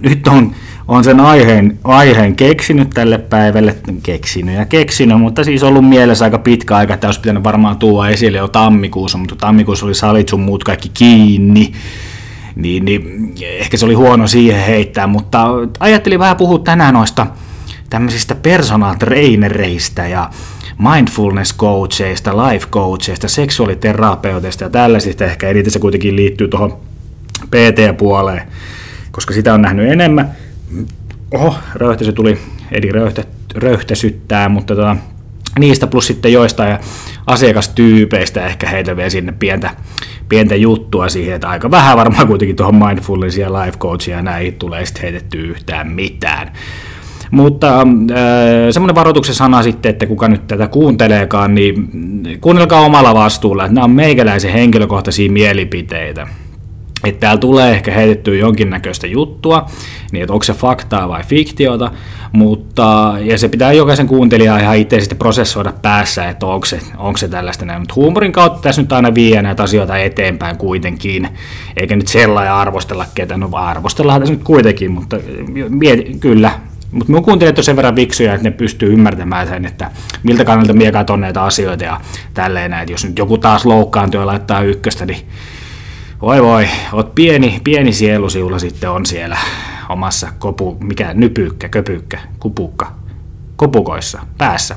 Nyt on on sen aiheen, aiheen keksinyt tälle päivälle, keksinyt ja keksinyt, mutta siis ollut mielessä aika pitkä aika, että olisi pitänyt varmaan tuoda esille jo tammikuussa, mutta tammikuussa oli salit sun muut kaikki kiinni, niin, niin ehkä se oli huono siihen heittää, mutta ajattelin vähän puhua tänään noista tämmöisistä personal trainereista ja mindfulness coacheista, life coacheista, seksuaaliterapeuteista ja tällaisista, ehkä eniten se kuitenkin liittyy tuohon PT-puoleen, koska sitä on nähnyt enemmän, oho, röyhtäsy tuli, eli röyhtä, röyhtäsyttää, mutta tota, niistä plus sitten joistain asiakastyypeistä ehkä heitä vielä sinne pientä, pientä juttua siihen, että aika vähän varmaan kuitenkin tuohon mindfulness ja life coachia ja näihin tulee sitten heitetty yhtään mitään. Mutta äh, semmoinen varoituksen sana sitten, että kuka nyt tätä kuunteleekaan, niin kuunnelkaa omalla vastuulla, että nämä on meikäläisen henkilökohtaisia mielipiteitä että täällä tulee ehkä heitettyä jonkinnäköistä juttua, niin että onko se faktaa vai fiktiota, mutta, ja se pitää jokaisen kuuntelijan ihan itse sitten prosessoida päässä, että onko se, onko se tällaista näin, mutta huumorin kautta tässä nyt aina vie näitä asioita eteenpäin kuitenkin, eikä nyt sellainen arvostella ketään, no arvostellaan tässä nyt kuitenkin, mutta mieti, kyllä, mutta minun kuuntelijat on sen verran viksuja, että ne pystyy ymmärtämään sen, että miltä kannalta minä katson näitä asioita ja tälleen näin, jos nyt joku taas loukkaantuu ja laittaa ykköstä, niin voi voi, oot pieni, pieni sielusiula sitten on siellä omassa kopu, mikä nypykkä, köpykkä, kupukka, kopukoissa, päässä,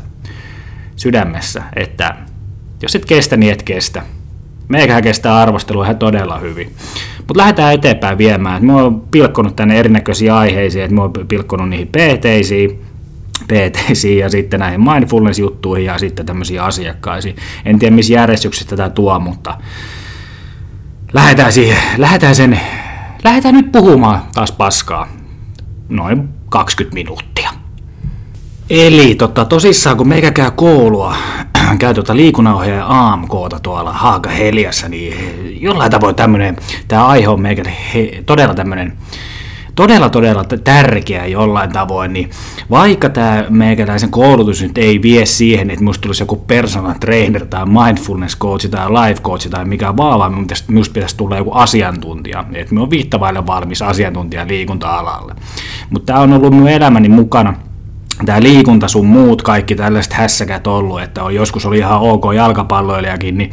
sydämessä, että jos et kestä, niin et kestä. Meikähän kestää arvostelua ihan todella hyvin. Mutta lähdetään eteenpäin viemään. Mä oon pilkkonut tänne erinäköisiä aiheisiin, että mä oon pilkkonut niihin PT-siin, pt ja sitten näihin mindfulness-juttuihin ja sitten tämmöisiin asiakkaisiin. En tiedä, missä järjestyksessä tätä tuo, mutta lähdetään, siihen, lähdetään, sen, lähdetään nyt puhumaan taas paskaa. Noin 20 minuuttia. Eli tota, tosissaan, kun meikä käy koulua, käy tuota liikunnanohjaaja AMKta tuolla Haaka Heliassa, niin jollain tavoin tämmöinen, tämä aihe on meikä he, todella tämmöinen todella todella tärkeä jollain tavoin, niin vaikka tämä meikäläisen koulutus nyt ei vie siihen, että musta tulisi joku personal trainer tai mindfulness coach tai life coach tai mikä vaan, vaan minusta pitäisi tulla joku asiantuntija, että me on viittavaille valmis asiantuntija liikunta-alalle. Mutta tämä on ollut minun elämäni mukana tämä liikunta sun muut kaikki tällaiset hässäkät ollut, että on joskus oli ihan ok jalkapalloilijakin, niin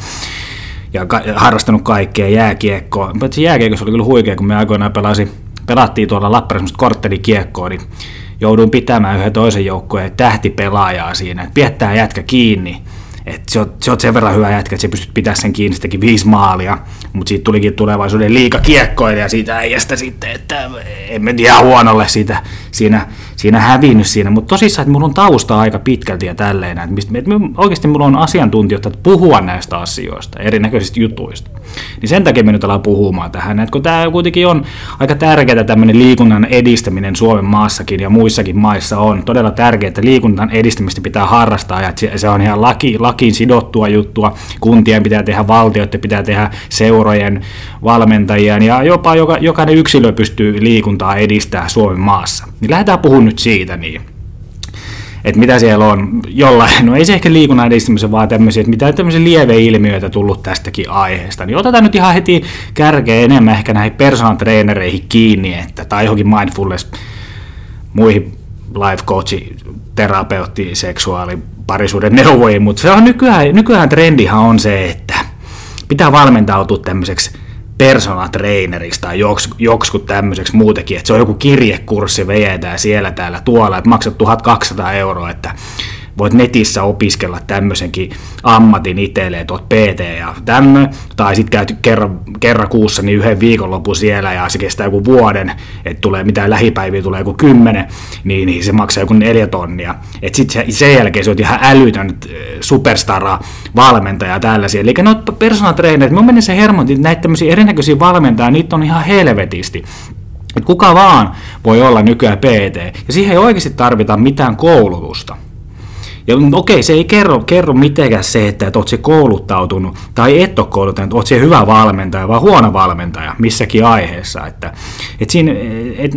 ja harrastanut kaikkea jääkiekkoa. Paitsi jääkiekossa oli kyllä huikea, kun me aikoinaan pelasin pelattiin tuolla Lappeenrannassa korttelikiekkoa, niin jouduin pitämään yhden toisen joukkueen tähtipelaajaa siinä, että piettää jätkä kiinni, että sä oot, sä oot sen verran hyvä jätkä, että sä pystyt pitämään sen kiinni, sitäkin viisi maalia, mutta siitä tulikin tulevaisuuden liika kiekkoilija siitä äijästä sitten, että en mä tiedä huonolle siitä, siinä, siinä hävinnyt siinä, mutta tosissaan, että mulla on tausta aika pitkälti ja tälleen, että, että oikeasti mulla on asiantuntijoita puhua näistä asioista, erinäköisistä jutuista. Niin sen takia me nyt ollaan puhumaan tähän, että kun tämä kuitenkin on aika tärkeää tämmöinen liikunnan edistäminen Suomen maassakin ja muissakin maissa on todella tärkeää, että liikunnan edistämistä pitää harrastaa ja se on ihan laki, lakiin sidottua juttua, kuntien pitää tehdä, valtioiden pitää tehdä, seurojen, valmentajien ja jopa joka, jokainen yksilö pystyy liikuntaa edistää Suomen maassa. Niin lähdetään puhumaan nyt siitä niin että mitä siellä on jollain, no ei se ehkä liikunnan edistämisen, vaan tämmöisiä, että mitä tämmöisiä lieveilmiöitä tullut tästäkin aiheesta. Niin otetaan nyt ihan heti kärkeä enemmän ehkä näihin personal trainereihin kiinni, että, tai johonkin mindfulness, muihin life coachi, terapeutti, seksuaali, parisuuden neuvojiin, mutta se on nykyään, nykyään trendihan on se, että pitää valmentautua tämmöiseksi personal traineriksi tai joks, jokskut tämmöiseksi muutenkin, että se on joku kirjekurssi vejetään siellä täällä tuolla, että maksat 1200 euroa, että voit netissä opiskella tämmöisenkin ammatin itselleen, että oot PT ja tämmöinen, tai sitten käyt kerran, kerran kuussa niin yhden viikonlopun siellä ja se kestää joku vuoden, että tulee mitään lähipäiviä, tulee joku kymmenen, niin, niin se maksaa joku neljä tonnia. Että sitten sen jälkeen se on ihan älytön äh, superstara valmentaja ja tällaisia. Eli no personal trainerit, mun mielestä se hermo, näitä tämmöisiä erinäköisiä valmentajia, niitä on ihan helvetisti. Et kuka vaan voi olla nykyään PT, ja siihen ei oikeasti tarvita mitään koulutusta. Ja okei, se ei kerro, kerro mitenkään se, että, oot se kouluttautunut tai et ole kouluttautunut, oot se hyvä valmentaja vai huono valmentaja missäkin aiheessa. Että, että siinä, et,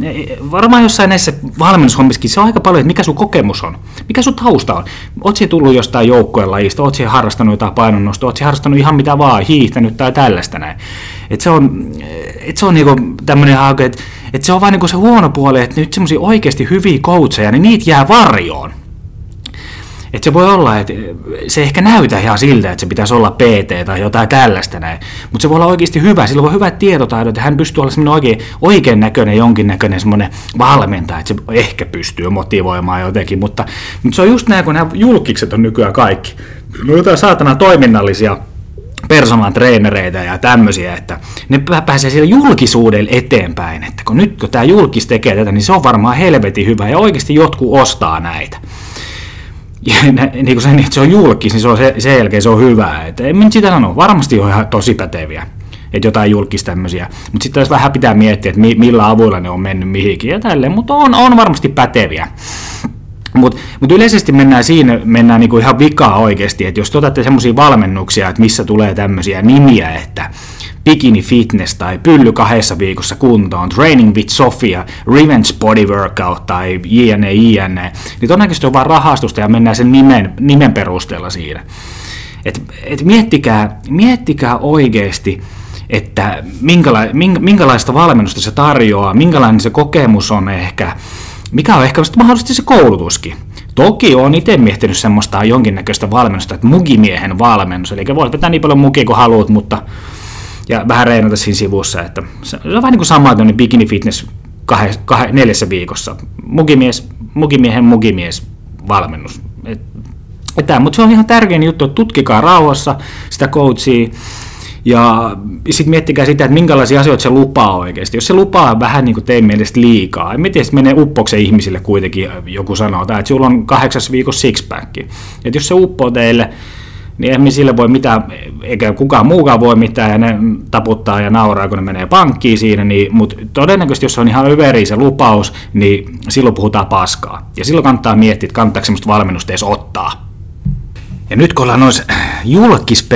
varmaan jossain näissä valmennushommissakin se on aika paljon, että mikä sun kokemus on, mikä sun tausta on. Oot se tullut jostain joukkojen lajista, oot se harrastanut jotain painonnostoa, oot se harrastanut ihan mitä vaan, hiihtänyt tai tällaista näin. Että se on, et se on niinku tämmöinen että, että se on vain niinku se huono puoli, että nyt semmoisia oikeasti hyviä coacheja, niin niitä jää varjoon. Että se voi olla, että se ehkä näytä ihan siltä, että se pitäisi olla PT tai jotain tällaista näin. Mutta se voi olla oikeasti hyvä, sillä voi hyvät tietotaidot, että hän pystyy olla semmoinen oikein, oikein näköinen, jonkinnäköinen semmoinen valmentaja, että se ehkä pystyy motivoimaan jotenkin. Mutta, mutta se on just näin, kun nämä julkikset on nykyään kaikki. No jotain saatana toiminnallisia personal trainereita ja tämmöisiä, että ne pääsee siellä julkisuudelle eteenpäin, että kun nyt kun tämä julkis tekee tätä, niin se on varmaan helvetin hyvä ja oikeasti jotkut ostaa näitä ja niin kuin se, että se on julkis, niin se on se, sen jälkeen se on hyvä. Et en nyt sitä sano, varmasti on ihan tosi päteviä, että jotain julkista tämmöisiä. Mutta sitten tässä vähän pitää miettiä, että millä avulla ne on mennyt mihinkin ja tälleen, mutta on, on varmasti päteviä. Mutta mut yleisesti mennään siinä mennään niinku ihan vikaa oikeasti, että jos otatte semmoisia valmennuksia, että missä tulee tämmöisiä nimiä, että bikini fitness tai pylly kahdessa viikossa kuntoon, training with Sofia, revenge body workout tai jne, jne, niin todennäköisesti on vain rahastusta ja mennään sen nimen, nimen perusteella siinä. Et, et miettikää, miettikää oikeasti, että minkäla, minkälaista valmennusta se tarjoaa, minkälainen se kokemus on ehkä, mikä on ehkä mahdollisesti se koulutuskin. Toki on itse miettinyt semmoista jonkinnäköistä valmennusta, että mugimiehen valmennus, eli voit vetää niin paljon mukia kuin haluat, mutta ja vähän reenata siinä sivussa, että se on vähän niin kuin sama tämmöinen bikini fitness kah, kah, neljässä viikossa. Mugimies, mugimiehen mugimies valmennus. Et mutta se on ihan tärkein juttu, että tutkikaa rauhassa sitä coachia, ja sitten miettikää sitä, että minkälaisia asioita se lupaa oikeasti. Jos se lupaa vähän niin kuin teidän mielestä liikaa, en tiedä, menee uppoksen ihmisille kuitenkin, joku sanoo, että sulla on kahdeksas viikossa sixpack. Että jos se uppoo teille, niin eihän sille voi mitään, eikä kukaan muukaan voi mitään, ja ne taputtaa ja nauraa, kun ne menee pankkiin siinä, niin, mutta todennäköisesti, jos on ihan överi se lupaus, niin silloin puhutaan paskaa. Ja silloin kannattaa miettiä, että kannattaako semmoista valmennusta edes ottaa. Ja nyt kun ollaan noissa julkis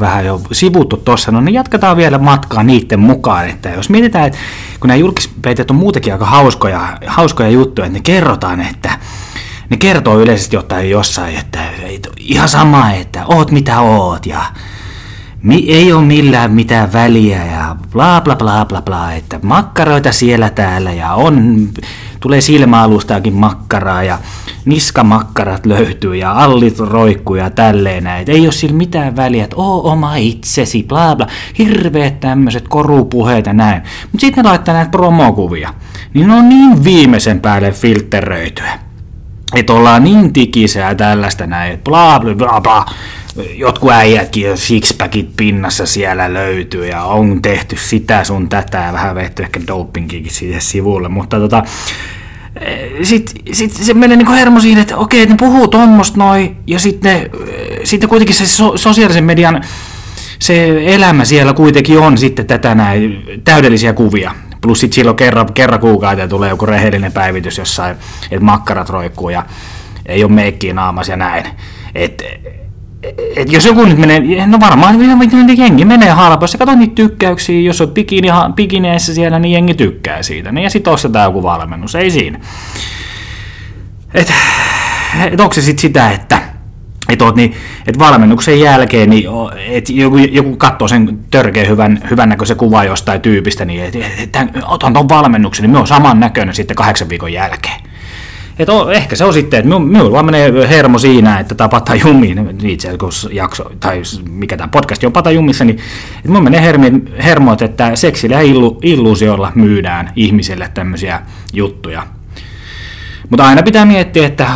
vähän jo sivuttu tuossa, no niin jatketaan vielä matkaa niiden mukaan. Että jos mietitään, että kun nämä julkis on muutenkin aika hauskoja, hauskoja juttuja, että ne kerrotaan, että ne kertoo yleisesti jotain jossain, että ihan sama, että oot mitä oot ja mi, ei ole millään mitään väliä ja bla bla bla bla bla, että makkaroita siellä täällä ja on, tulee silmäalustaakin makkaraa ja niskamakkarat löytyy ja allit roikkuu ja tälleen näin. Ei ole sillä mitään väliä, että oo oma itsesi, bla bla, hirveät tämmöiset korupuheet ja näin. Mutta sitten ne laittaa näitä promokuvia, niin ne on niin viimeisen päälle filtteröityä. Että ollaan niin tikisää tällaista näin, bla bla bla bla jotkut äijätkin jo sixpackit pinnassa siellä löytyy ja on tehty sitä sun tätä ja vähän vetty ehkä dopingikin siihen sivulle, mutta tota, sitten sit se menee niin hermo siinä, että okei, ne puhuu tuommoista noin, ja sitten sitten kuitenkin se so, sosiaalisen median se elämä siellä kuitenkin on sitten tätä näin täydellisiä kuvia. Plus sitten silloin kerran, kerran kuukautta tulee joku rehellinen päivitys jossain, että makkarat roikkuu ja ei ole meikkiä naamas ja näin. Et, et jos joku nyt menee, no varmaan jengi menee halpassa, kato niitä tykkäyksiä, jos on bikini, bikineissä siellä, niin jengi tykkää siitä. Niin ja sitten ostetaan joku valmennus, ei siinä. Et, et onko se sitten sitä, että et oot niin, et valmennuksen jälkeen niin et joku, joku katsoo sen törkeän hyvän, hyvännäköisen kuva jostain tyypistä, niin että et, et, otan tuon valmennuksen, niin me on saman näköinen sitten kahdeksan viikon jälkeen. Et o, ehkä se on sitten, että minulla vaan menee hermo siinä, että tämä pata jumiin, itse asiassa jakso, tai mikä tämä podcast on pata jumissa, niin minulla menee hermi, hermot, että seksillä ja illu, illuusiolla myydään ihmisille tämmöisiä juttuja. Mutta aina pitää miettiä, että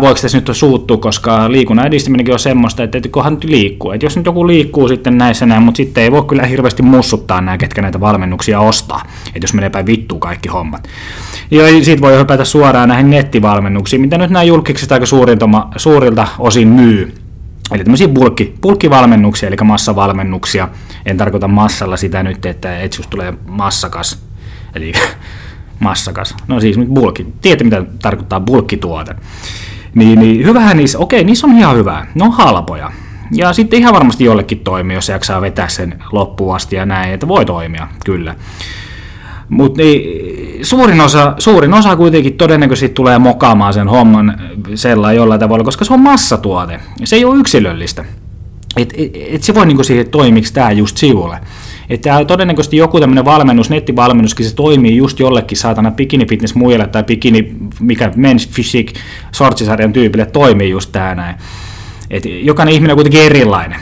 voiko tässä nyt suuttua, koska liikunnan edistäminenkin on semmoista, että kunhan nyt liikkuu. Että jos nyt joku liikkuu sitten näissä näin, mutta sitten ei voi kyllä hirveästi mussuttaa nämä, ketkä näitä valmennuksia ostaa. Että jos menee päin vittuu kaikki hommat. Ja siitä voi hypätä suoraan näihin nettivalmennuksiin, mitä nyt nämä julkikset aika suurilta osin myy. Eli tämmöisiä bulkki, bulkkivalmennuksia, eli massavalmennuksia. En tarkoita massalla sitä nyt, että etsus tulee massakas. Eli massakas. No siis nyt bulkki. Tiedätte, mitä tarkoittaa bulkkituote. Niin, niin hyvähän niissä, okei, niissä on ihan hyvää. Ne on halpoja. Ja sitten ihan varmasti jollekin toimii, jos jaksaa vetää sen loppuun asti ja näin, että voi toimia, kyllä. Mutta niin, suurin, osa, suurin osa kuitenkin todennäköisesti tulee mokaamaan sen homman sellainen jollain tavalla, koska se on massatuote. Se ei ole yksilöllistä. Et, et, et se voi niinku siihen toimiksi tämä just sivulle. Että todennäköisesti joku tämmöinen valmennus, nettivalmennuskin, se toimii just jollekin saatana bikini fitness muille tai bikini, mikä men's physique sortsisarjan tyypille toimii just tää näin. Et jokainen ihminen on kuitenkin erilainen.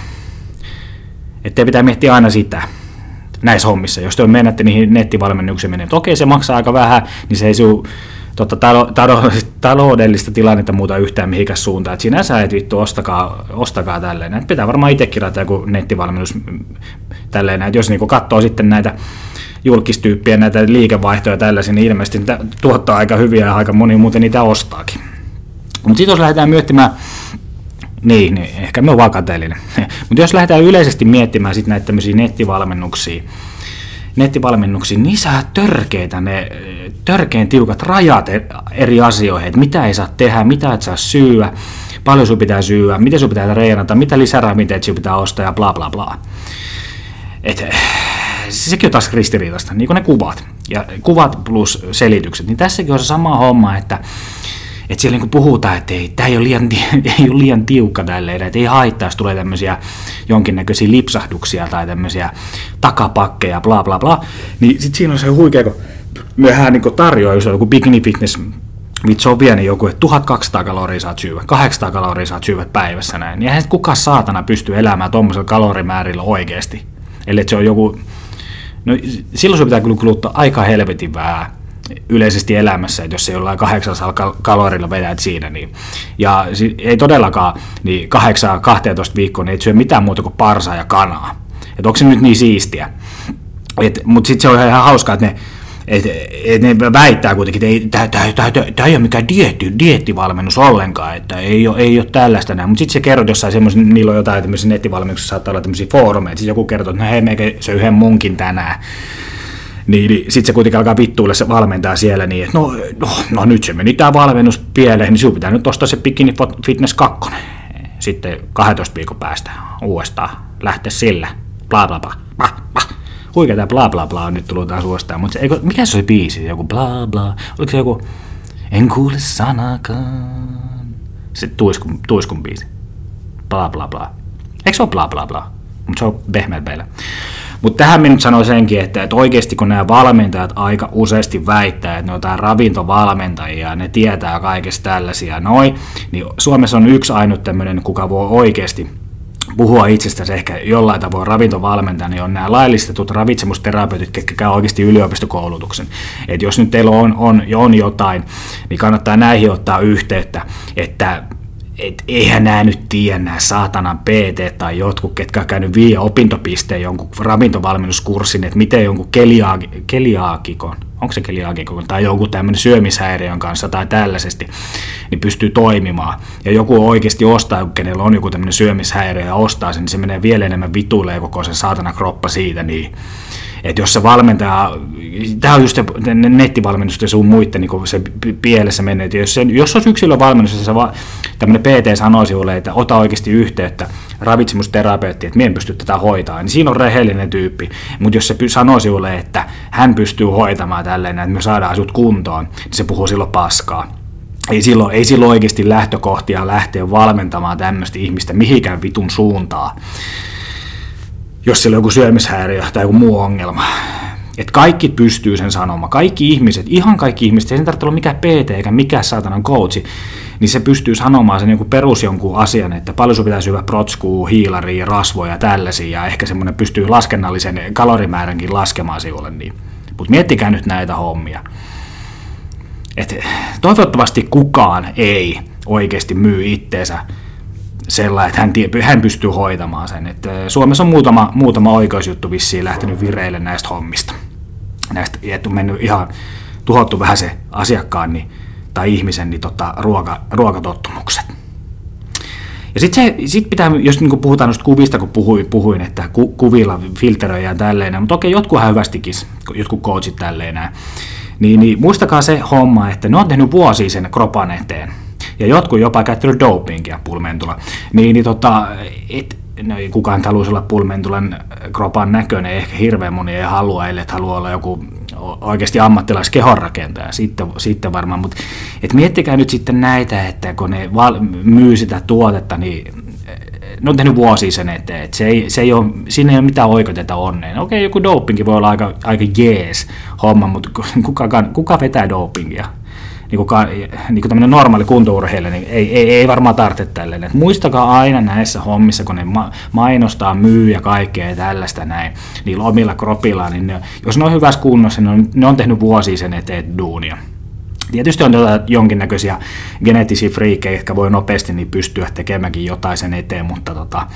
Että pitää miettiä aina sitä näissä hommissa. Jos te menette niihin nettivalmennuksiin menee, okei se maksaa aika vähän, niin se ei sinun totta, taloudellista tilannetta muuta yhtään mihinkään suuntaan. Et sinänsä et vittu ostakaa, ostakaa tälleen. Et pitää varmaan itse kirjoittaa joku nettivalmennus tälleen. Et jos niinku katsoo sitten näitä julkistyyppiä, näitä liikevaihtoja tällaisia, niin ilmeisesti niitä tuottaa aika hyviä ja aika moni muuten niitä ostaakin. Mutta sitten jos lähdetään miettimään niin, niin ehkä me on vakateellinen. Mutta jos lähdetään yleisesti miettimään sit näitä tämmöisiä nettivalmennuksia, nettivalmennuksiin, niin sä törkeitä ne törkeen tiukat rajat e- eri asioihin, että mitä ei saa tehdä, mitä et saa syyä, paljon sun pitää syyä, miten sun pitää treenata, mitä lisäravinteet sun pitää ostaa ja bla bla bla. Et, sekin on taas ristiriitaista, niin kuin ne kuvat. Ja kuvat plus selitykset, niin tässäkin on se sama homma, että että siellä niin puhutaan, että ei, tämä ei ole liian, ei ole liian tiukka tälleen, että ei haittaa, jos tulee tämmöisiä jonkinnäköisiä lipsahduksia tai tämmöisiä takapakkeja, bla bla bla, niin sitten siinä on se huikea, kun myöhään niin tarjoaa, on joku bikini fitness vitsi on niin joku, että 1200 kaloria saat syödä, 800 kaloria saat syödä päivässä näin. Niin eihän kuka saatana pysty elämään tuommoisella kalorimäärillä oikeasti. Eli se on joku, no silloin se pitää kyllä kuluttaa aika helvetin vähän yleisesti elämässä, että jos se jollain 800 kalorilla vedät siinä, niin, ja ei todellakaan, niin 8-12 viikkoa, niin ei syö mitään muuta kuin parsaa ja kanaa. Että onko se nyt niin siistiä? Mutta sitten se on ihan hauskaa, että ne et, et ne väittää kuitenkin, että tämä ei ole mikään dietti, diettivalmennus ollenkaan, että ei ole, ei ole tällaista näin. Mutta sitten se kerrot jossain semmoisen, niillä on jotain tämmöisiä nettivalmennuksissa, saattaa olla tämmöisiä foorumeita, sitten joku kertoo, että no hei, meikä se yhden munkin tänään. Niin, niin sitten se kuitenkin alkaa vittuille se valmentaa siellä niin, että no, no, no nyt se meni tämä valmennus pieleen, niin sinun pitää nyt ostaa se Bikini Fitness 2. Sitten 12 viikon päästä uudestaan lähteä sillä. Bla bla bla. bla, bla huikea tämä bla bla bla on nyt tullut taas uudestaan, mutta eikö, mikä se oli biisi? Joku bla bla, oliko se joku en kuule sanakaan. Se tuiskun, tuiskun biisi. Bla bla bla. Eikö se ole bla bla bla? Mutta se on Behmelbeillä. Mutta tähän minä nyt sanoin senkin, että, että oikeasti kun nämä valmentajat aika useasti väittää, että ne on jotain ravintovalmentajia, ne tietää kaikesta tällaisia noin, niin Suomessa on yksi ainut tämmöinen, kuka voi oikeasti puhua itsestäsi ehkä jollain tavoin ravintovalmentaja, niin on nämä laillistetut ravitsemusterapeutit, jotka käy oikeasti yliopistokoulutuksen. Et jos nyt teillä on, on, on jotain, niin kannattaa näihin ottaa yhteyttä, että et eihän nämä nyt tiedä nämä saatanan PT tai jotkut, ketkä on käynyt viie opintopisteen jonkun ravintovalmennuskurssin, että miten jonkun keliaaki, keliaakikon, onko se keliaakikon tai jonkun tämmöinen syömishäiriön kanssa tai tällaisesti, niin pystyy toimimaan. Ja joku oikeasti ostaa, kenellä on joku tämmöinen syömishäiriö ja ostaa sen, niin se menee vielä enemmän vituille koko sen saatana kroppa siitä, niin että jos se valmentaja, tämä on just se nettivalmennus ja sun muiden niin se pielessä menee, että jos, se, jos olisi yksilövalmennus, ja se va, tämmöinen PT sanoo sinulle, että ota oikeasti yhteyttä ravitsemusterapeutti, että en pysty tätä hoitaa, niin siinä on rehellinen tyyppi. Mutta jos se sanoo sinulle, että hän pystyy hoitamaan tälleen, että me saadaan sinut kuntoon, niin se puhuu silloin paskaa. Ei silloin, ei silloin oikeasti lähtökohtia lähteä valmentamaan tämmöistä ihmistä mihinkään vitun suuntaan jos siellä on joku syömishäiriö tai joku muu ongelma. Että kaikki pystyy sen sanomaan. Kaikki ihmiset, ihan kaikki ihmiset, ei sen tarvitse olla mikään PT eikä mikään saatanan coachi, niin se pystyy sanomaan sen joku perus jonkun asian, että paljon sun pitää syödä protskuu, hiilaria, rasvoja ja tällaisia, ja ehkä semmoinen pystyy laskennallisen kalorimääränkin laskemaan sinulle. Niin. Mutta miettikää nyt näitä hommia. Et toivottavasti kukaan ei oikeasti myy itteensä sellainen, että hän, tie, hän pystyy hoitamaan sen. Että Suomessa on muutama, muutama oikeusjuttu vissiin lähtenyt vireille näistä hommista. Näistä, että on mennyt ihan tuhottu vähän se asiakkaan niin, tai ihmisen niin, tota, ruoka, ruokatottumukset. Ja sitten sit pitää, jos niin puhutaan noista kuvista, kun puhuin, puhuin että ku, kuvilla filteröidään tälleen, mutta okei, jotkut hyvästikin, jotkut coachit tälleen niin, niin muistakaa se homma, että ne on tehnyt vuosia sen kropan eteen ja jotkut jopa käyttänyt dopingia pulmentula, niin, niin tota, et, no, kukaan haluaisi olla pulmentulan kropan näköinen, ehkä hirveän moni ei halua, ellei haluaa olla joku oikeasti ammattilaiskehonrakentaja, sitten, sitten varmaan, mutta et miettikää nyt sitten näitä, että kun ne val- myy sitä tuotetta, niin ne on tehnyt vuosia sen eteen, että se ei, se ei ole, siinä ei ole mitään oikeuteta onneen. Okei, joku dopingi voi olla aika, aika jees homma, mutta kuka, kuka vetää dopingia? Niin kuin, niin kuin tämmöinen normaali kuntourheilija, niin ei, ei, ei varmaan tarvitse tälleen. Et muistakaa aina näissä hommissa, kun ne mainostaa, myy ja kaikkea ja tällaista näin, niillä omilla kropillaan, niin ne, jos ne on hyvässä kunnossa, ne on, ne on tehnyt vuosia sen eteen duunia. Tietysti on jonkinnäköisiä geneettisiä friikejä, jotka voi nopeasti niin pystyä tekemäänkin jotain sen eteen, mutta tota,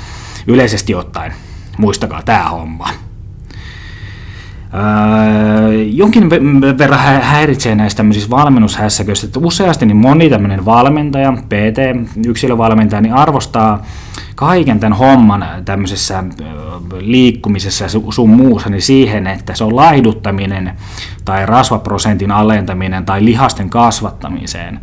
yleisesti ottaen muistakaa tämä homma. Öö, jonkin verran häiritsee näissä tämmöisissä valmennushässäköissä, että useasti niin moni tämmöinen valmentaja, PT, yksilövalmentaja, niin arvostaa kaiken tämän homman tämmöisessä liikkumisessa sun muussa niin siihen, että se on laihduttaminen tai rasvaprosentin alentaminen tai lihasten kasvattamiseen.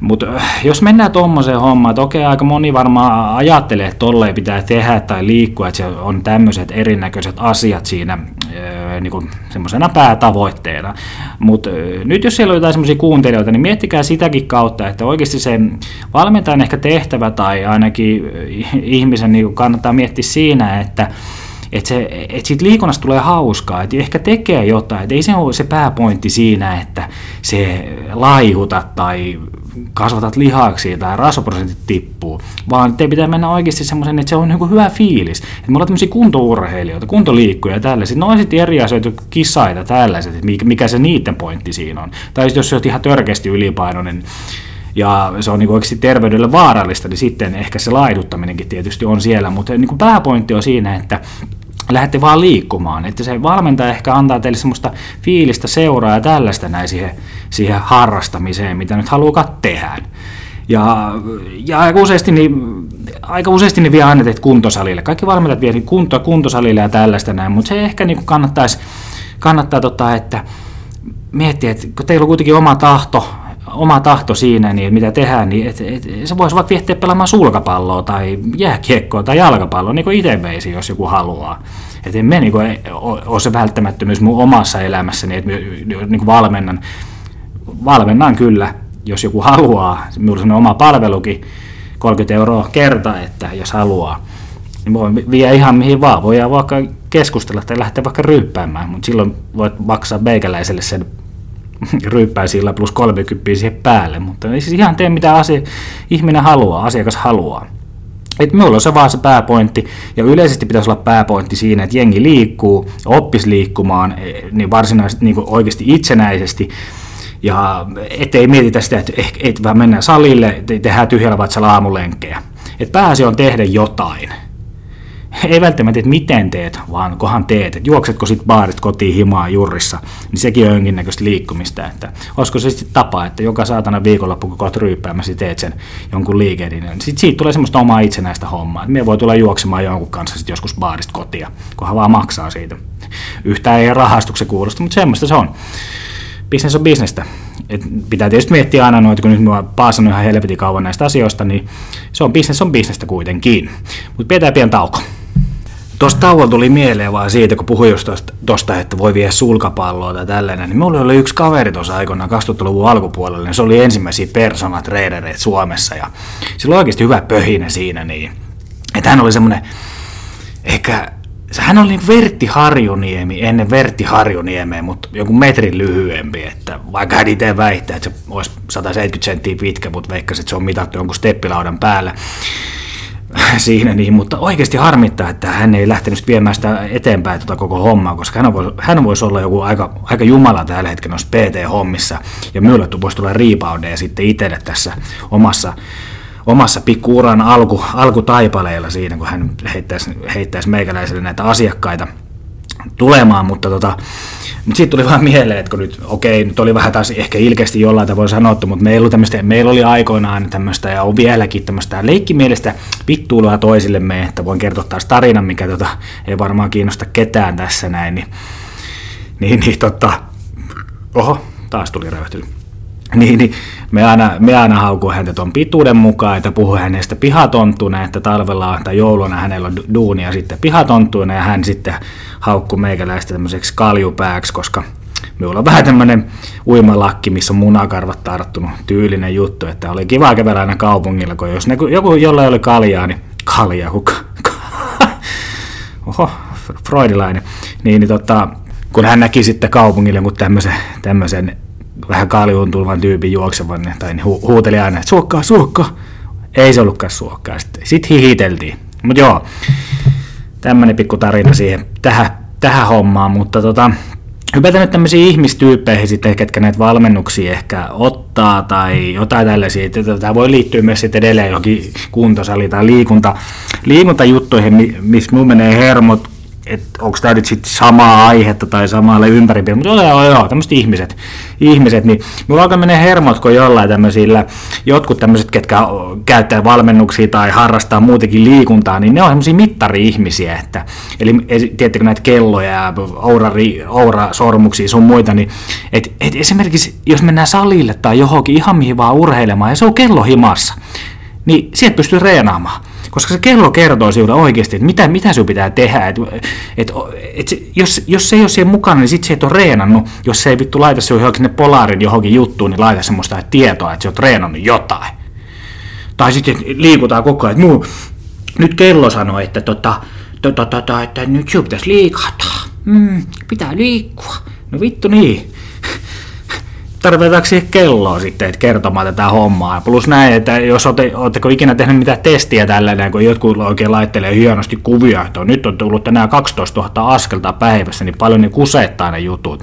Mutta äh, jos mennään tuommoiseen hommaan, että okei, aika moni varmaan ajattelee, että tolleen pitää tehdä tai liikkua, että se on tämmöiset erinäköiset asiat siinä äh, niin semmoisena päätavoitteena. Mutta äh, nyt jos siellä on jotain semmoisia kuuntelijoita, niin miettikää sitäkin kautta, että oikeasti se valmentajan ehkä tehtävä tai ainakin ihmisen niin kannattaa miettiä siinä, että että, se, että siitä liikunnasta tulee hauskaa, että ehkä tekee jotain, että ei se ole se pääpointti siinä, että se laihuta tai kasvatat lihaksi tai rasvaprosentit tippuu, vaan te pitää mennä oikeasti semmoisen, että se on niin hyvä fiilis. Että me ollaan tämmöisiä kuntourheilijoita, kuntoliikkuja ja tällaiset. No on sitten eri asioita, kisaita tällaiset, että mikä se niiden pointti siinä on. Tai jos olet ihan törkeästi ylipainoinen, ja se on niin oikeasti terveydelle vaarallista, niin sitten ehkä se laiduttaminenkin tietysti on siellä, mutta niin pääpointti on siinä, että lähdette vaan liikkumaan, että se valmentaja ehkä antaa teille semmoista fiilistä seuraa ja tällaista näin siihen, siihen harrastamiseen, mitä nyt haluaa tehdä. Ja, ja aika useasti niin, aika useasti niin vie aina teet kuntosalille. Kaikki valmentajat vie kunto, kuntosalille ja tällaista näin, mutta se ehkä niin kannattaisi, kannattaa tota, että miettiä, että kun teillä on kuitenkin oma tahto, oma tahto siinä, niin mitä tehdään, niin et, et, se voisi vaikka viehtiä pelaamaan sulkapalloa tai jääkiekkoa tai jalkapalloa, niin kuin itse veisi, jos joku haluaa. Että en me niin kuin, ole se välttämättömyys mun omassa elämässäni, että niin kuin valmennan, valmennan kyllä, jos joku haluaa. Minulla on oma palvelukin, 30 euroa kerta, että jos haluaa. Niin voi vie ihan mihin vaan. Voidaan vaikka keskustella tai lähteä vaikka ryyppäämään, mutta silloin voit maksaa meikäläiselle sen ryyppäisillä plus 30 siihen päälle, mutta ei siis ihan tee mitä asia, ihminen haluaa, asiakas haluaa. Et minulla on se vaan se pääpointti, ja yleisesti pitäisi olla pääpointti siinä, että jengi liikkuu, oppisi liikkumaan e, niin varsinaisesti niin oikeasti itsenäisesti, ja ettei mietitä sitä, että ehkä et vaan mennään salille, tehdään tyhjällä vatsalla aamulenkkejä. Että pääasia on tehdä jotain ei välttämättä, että miten teet, vaan kohan teet. Että juoksetko sitten baarit kotiin himaa jurrissa, niin sekin on jonkinnäköistä liikkumista. Että olisiko se sitten tapa, että joka saatana viikonloppu, kun kohta ryyppäämässä teet sen jonkun liikeen, niin sitten siitä tulee semmoista omaa itsenäistä hommaa. Me voi tulla juoksemaan jonkun kanssa sitten joskus baarista kotia, kunhan vaan maksaa siitä. Yhtään ei rahastuksen kuulosta, mutta semmoista se on. Business on bisnestä. Et pitää tietysti miettiä aina noita, kun nyt mä oon ihan helvetin kauan näistä asioista, niin se on business on bisnestä kuitenkin. Mutta pidetään pian tauko. Tuosta tauolla tuli mieleen vaan siitä, kun puhuin just tosta, että voi vie sulkapalloa tai tällainen, niin mulla oli yksi kaveri tuossa aikoinaan 2000-luvun alkupuolella, niin se oli ensimmäisiä persona Suomessa ja sillä oli oikeasti hyvä pöhinä siinä, niin että hän oli semmoinen, ehkä hän oli niin Vertti Harjuniemi ennen Vertti Harjuniemeä, mutta joku metrin lyhyempi, että vaikka hän itse väittää, että se olisi 170 senttiä pitkä, mutta veikkasi, että se on mitattu jonkun steppilaudan päällä, siinä, niin, mutta oikeasti harmittaa, että hän ei lähtenyt viemään sitä eteenpäin tuota koko hommaa, koska hän, vois, hän voisi olla joku aika, aika jumala tällä hetkellä noissa PT-hommissa, ja minulle voisi tulla riipaudeja sitten itselle tässä omassa, omassa pikkuuran alku, alkutaipaleilla siinä, kun hän heittäisi, heittäisi meikäläiselle näitä asiakkaita tulemaan, mutta tota, mutta siitä tuli vaan mieleen, että kun nyt, okei, nyt oli vähän taas ehkä ilkeästi jollain tavoin sanottu, mutta meillä oli, tämmöistä, meillä oli aikoinaan tämmöistä ja on vieläkin tämmöistä leikkimielistä vittuilua toisillemme, että voin kertoa taas tarinan, mikä tota, ei varmaan kiinnosta ketään tässä näin, niin, niin, niin tota, oho, taas tuli rävähtely. Niin, niin me aina, me aina haukuu häntä tuon pituuden mukaan, että puhuu hänestä pihatontuna, että talvella tai jouluna hänellä on duunia sitten pihatontuna ja hän sitten haukkuu meikäläistä tämmöiseksi kaljupääksi, koska minulla on vähän tämmöinen uimalakki, missä on munakarvat tarttunut, tyylinen juttu, että oli kiva kävellä aina kaupungilla, kun jos ne, joku, jolla oli kaljaa, niin kaljaa, kuka, oho, freudilainen, niin, niin tota, kun hän näki sitten kaupungille jonkun tämmöisen, tämmöisen vähän kaljuun tulvan tyypin juoksevan, tai niin hu- huuteli aina, että suokkaa, suokkaa. Ei se ollutkaan suokkaa. Sitten sit hihiteltiin. Mutta joo, tämmöinen pikku tarina siihen, tähän, tähän hommaan, mutta tota, hypätään nyt tämmöisiin ihmistyyppeihin sitten, ketkä näitä valmennuksia ehkä ottaa tai jotain tällaisia. Tämä voi liittyä myös sitten edelleen johonkin kuntosali- tai liikunta, liikuntajuttuihin, missä mun menee hermot, että onko tämä nyt sitten samaa aihetta tai samalle ympäripiirre, mutta joo, joo, joo, tämmöiset ihmiset, ihmiset, niin mulla alkaa menee hermot, kun jollain tämmöisillä, jotkut tämmöiset, ketkä käyttää valmennuksia tai harrastaa muutenkin liikuntaa, niin ne on semmoisia mittari-ihmisiä, että, eli tiedättekö näitä kelloja ja oura, oura-sormuksia sun muita, niin et, et esimerkiksi jos mennään salille tai johonkin ihan mihin vaan urheilemaan ja se on kello himassa, niin sieltä pystyy reenaamaan koska se kello kertoo sinulle oikeasti, että mitä, mitä sinun pitää tehdä. Et, et, et se, jos, jos se ei ole siihen mukana, niin sitten se et ole reenannut. Jos se ei vittu laita sinun johonkin polaarin johonkin juttuun, niin laita semmoista tietoa, että se on treenannut jotain. Tai sitten liikutaan koko ajan, että muu, nyt kello sanoo, että, tota, tota, tota, että nyt sinun pitäisi liikata. Mm, pitää liikkua. No vittu niin. Tarvitaanko kelloa sitten, että kertomaan tätä hommaa. Plus näin, että jos olette, oletteko ikinä tehnyt mitään testiä tällainen, kun jotkut oikein laittelee hienosti kuvia, että nyt on tullut tänään 12 000 askelta päivässä, niin paljon ne kusettaa ne jutut.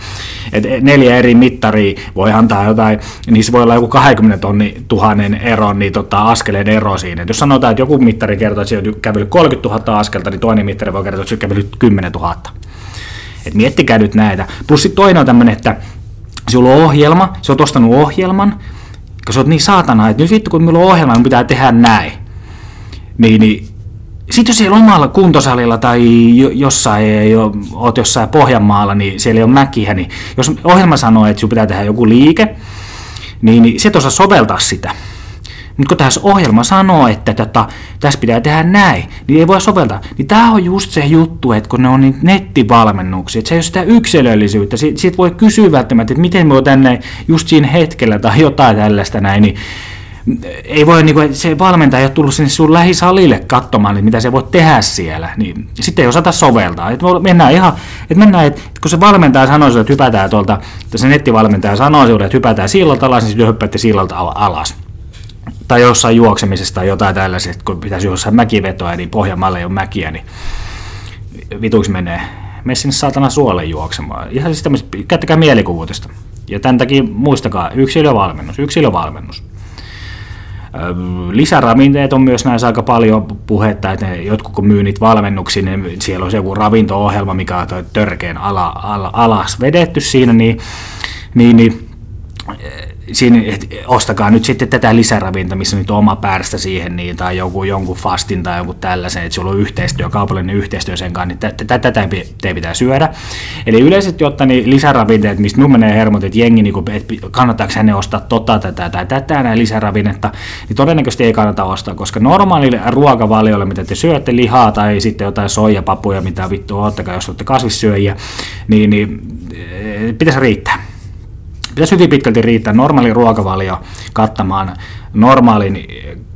Et neljä eri mittaria voi antaa jotain, se voi olla joku 20 tonni tuhannen ero, niin tota, askeleen ero siinä. Et jos sanotaan, että joku mittari kertoo, että on kävellyt 30 000 askelta, niin toinen mittari voi kertoa, että on kävellyt 10 000. Et miettikää nyt näitä. Plus toinen on tämmöinen, että sulla on ohjelma, sä oot ostanut ohjelman, kun sä oot niin saatana, että nyt vittu kun minulla on ohjelma, niin pitää tehdä näin. Niin, niin sitten jos siellä omalla kuntosalilla tai jossain, ole, oot jossain Pohjanmaalla, niin siellä ei ole mäkiä, niin jos ohjelma sanoo, että sinun pitää tehdä joku liike, niin, niin se et osaa soveltaa sitä. Mutta kun tässä ohjelma sanoo, että tota, tässä pitää tehdä näin, niin ei voi soveltaa. Niin tämä on just se juttu, että kun ne on niin nettivalmennuksia, että se ei ole sitä yksilöllisyyttä. Siitä, siitä voi kysyä välttämättä, että miten me tänne just siinä hetkellä tai jotain tällaista näin, niin ei voi, niin kuin, se valmentaja ei ole tullut sinne sun lähisalille katsomaan, että mitä se voi tehdä siellä, niin sitten ei osata soveltaa. Että mennään ihan, että mennään, että kun se valmentaja sanoo, että hypätään tuolta, että se nettivalmentaja sanoo että hypätään sillalta alas, niin sitten hyppäätte sillalta alas tai jossain juoksemisesta tai jotain tällaisesta, kun pitäisi jossain mäkivetoa, niin Pohjanmaalle ei ole mäkiä, niin vituiksi menee. Mene sinne saatana suolle juoksemaan. Ihan siis tämmöistä, käyttäkää mielikuvitusta. Ja tämän takia muistakaa, yksilövalmennus, yksilövalmennus. Lisäravinteet on myös näissä aika paljon puhetta, että jotkut kun myy niitä valmennuksiin, niin siellä on joku ravinto-ohjelma, mikä on törkeän ala, ala, alas vedetty siinä, niin, niin, niin siinä, että ostakaa nyt sitten tätä lisäravinta, missä nyt on oma päästä siihen, niin, tai joku, jonkun fastin tai jonkun tällaisen, että sulla on yhteistyö, kaupallinen yhteistyö sen kanssa, niin tätä te pitää syödä. Eli yleisesti ottaen niin lisäravinteet, mistä minun menee hermot, että jengi, niin kuin, että kannattaako hänen ostaa tota, tätä tai tätä näin lisäravinnetta, niin todennäköisesti ei kannata ostaa, koska normaalille ruokavaliolle, mitä te syötte, lihaa tai sitten jotain soijapapuja, mitä vittu oottakaa, jos olette kasvissyöjiä, niin, niin eh, pitäisi riittää pitäisi hyvin pitkälti riittää normaali ruokavalio kattamaan normaalin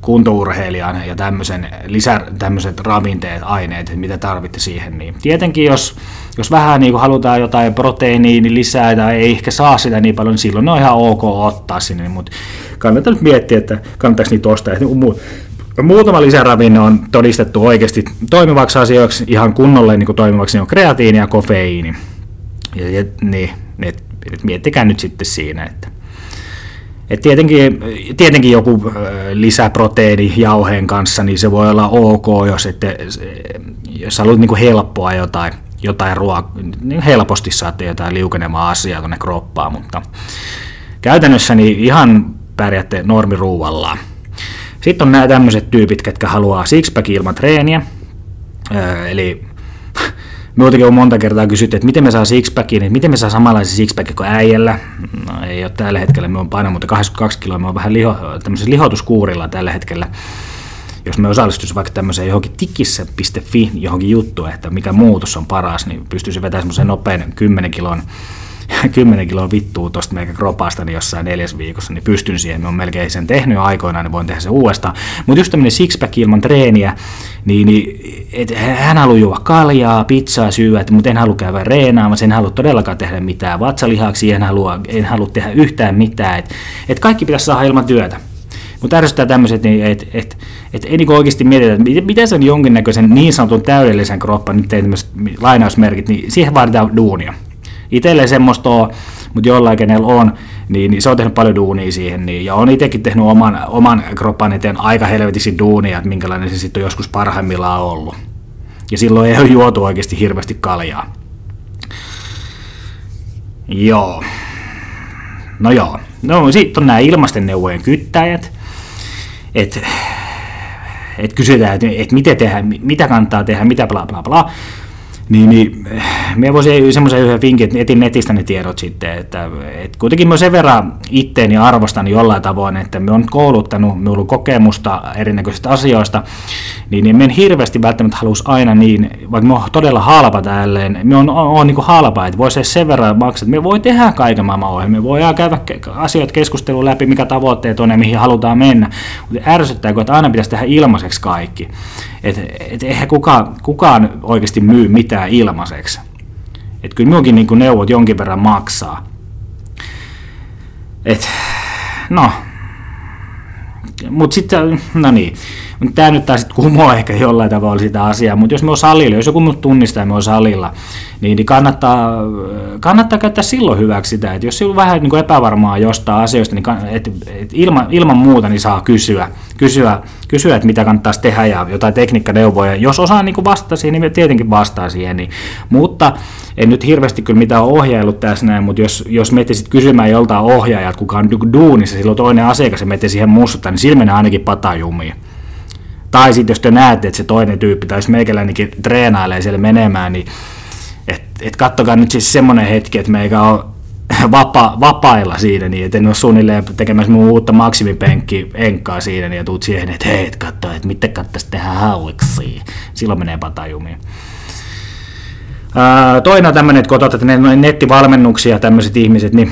kuntourheilijan ja tämmöisen lisä, tämmöiset ravinteet, aineet, mitä tarvitte siihen. Niin tietenkin jos, jos vähän niin kuin halutaan jotain proteiiniä niin lisää tai ei ehkä saa sitä niin paljon, niin silloin ne on ihan ok ottaa sinne, mutta kannattaa nyt miettiä, että kannattaako niitä ostaa. Muutama lisäravinne on todistettu oikeasti toimivaksi asioiksi, ihan kunnolle niin kuin toimivaksi, niin on kreatiini ja kofeiini. Ja, ja niin, et miettikää nyt sitten siinä, että et tietenkin, tietenkin joku lisäproteiini jauheen kanssa, niin se voi olla ok, jos, ette, jos haluat niin helppoa jotain, jotain ruokaa, niin helposti saatte jotain liukenemaa asiaa tuonne kroppaan, mutta käytännössä niin ihan pärjäätte normiruuvallaan. Sitten on nämä tämmöiset tyypit, jotka haluaa sixpack ilman treeniä, eli Muutenkin on monta kertaa kysytty, että miten me saa sixpackin, että miten me saa samanlaisen sixpackin kuin äijällä. No, ei ole tällä hetkellä, me on painanut mutta 82 kiloa, me on vähän liho, lihotuskuurilla tällä hetkellä. Jos me osallistuisi vaikka tämmöiseen johonkin tikissä.fi johonkin juttuun, että mikä muutos on paras, niin pystyisi vetämään semmoisen nopean 10 kilon 10 kiloa vittua tuosta meidän kropasta niin jossain neljäs viikossa, niin pystyn siihen. Mä oon melkein sen tehnyt aikoinaan, niin voin tehdä se uudestaan. Mutta just tämmöinen sixpack ilman treeniä, niin, niin et hän haluaa juoda kaljaa, pizzaa syödä, mutta en halua käydä reenaamaan, en halua todellakaan tehdä mitään vatsalihaksi, en halua, en halua tehdä yhtään mitään. Et, et kaikki pitäisi saada ilman työtä. Mutta ärsyttää tämmöiset, niin että et, et ei niinku oikeasti mietitä, että miten sen jonkinnäköisen niin sanotun täydellisen kroppan, nyt tein tämmöiset lainausmerkit, niin siihen vaaditaan duunia. Itselle semmoista on, mutta jollain kenellä on, niin, niin se on tehnyt paljon duunia siihen. Niin, ja on itsekin tehnyt oman, oman kroppan eteen aika helvetisin duunia, että minkälainen se sitten on joskus parhaimmillaan ollut. Ja silloin ei ole juotu oikeasti hirveästi kaljaa. Joo. No joo. No sitten on nämä ilmasten neuvojen kyttäjät. Että et kysytään, että et miten tehdä, mitä kannattaa tehdä, mitä bla bla bla. Niin, niin me voisin semmoisen yhden vinkin, että etin netistä ne tiedot sitten, että, että kuitenkin mä sen verran itteeni arvostan jollain tavoin, että me on kouluttanut, minulla on kokemusta erinäköisistä asioista, niin, niin me en hirveästi välttämättä halus aina niin, vaikka me on todella halpa tälleen, me on, on, on niin kuin halpa, että voisi sen verran maksaa, että me voi tehdä kaiken maailman ohjelmia, me voidaan käydä asioita keskustelua läpi, mikä tavoitteet on ja mihin halutaan mennä, mutta ärsyttääkö, että aina pitäisi tehdä ilmaiseksi kaikki. Että et eihän kukaan, kukaan oikeasti myy mitään ilmaiseksi. Että kyllä minunkin niin neuvot jonkin verran maksaa. Et, no, mutta sitten, no niin, tämä nyt taas sitten kumoa ehkä jollain tavalla sitä asiaa, mutta jos me on salilla, jos joku mut tunnistaa ja me on salilla, niin, niin kannattaa, kannattaa käyttää silloin hyväksi sitä, että jos on vähän niin kuin epävarmaa jostain asioista, niin et, et ilman, ilman muuta niin saa kysyä, kysyä, kysyä, että mitä kannattaisi tehdä ja jotain tekniikkaneuvoja. Jos osaa niin vastata siihen, niin tietenkin vastaa siihen. Niin, mutta en nyt hirveästi kyllä mitään ohjailut tässä näin, mutta jos, jos menisit kysymään joltain ohjaajalta, kuka on duunissa, silloin toinen asiakas ja menette siihen mussuttaa, niin sillä menee ainakin patajumiin. Tai sitten jos te näette, että se toinen tyyppi, tai jos meikäläinenkin treenailee siellä menemään, niin et, et kattokaa nyt siis semmoinen hetki, että meikä on vapa, vapailla siinä, niin että en ole suunnilleen tekemässä mun uutta maksimipenkki enkkaa siinä, niin ja tuut siihen, että hei, et katso, että miten kannattaisi tehdä hauiksi. Silloin menee patajumiin. toinen tämmöinen, että kun otat nettivalmennuksia tämmöiset ihmiset, niin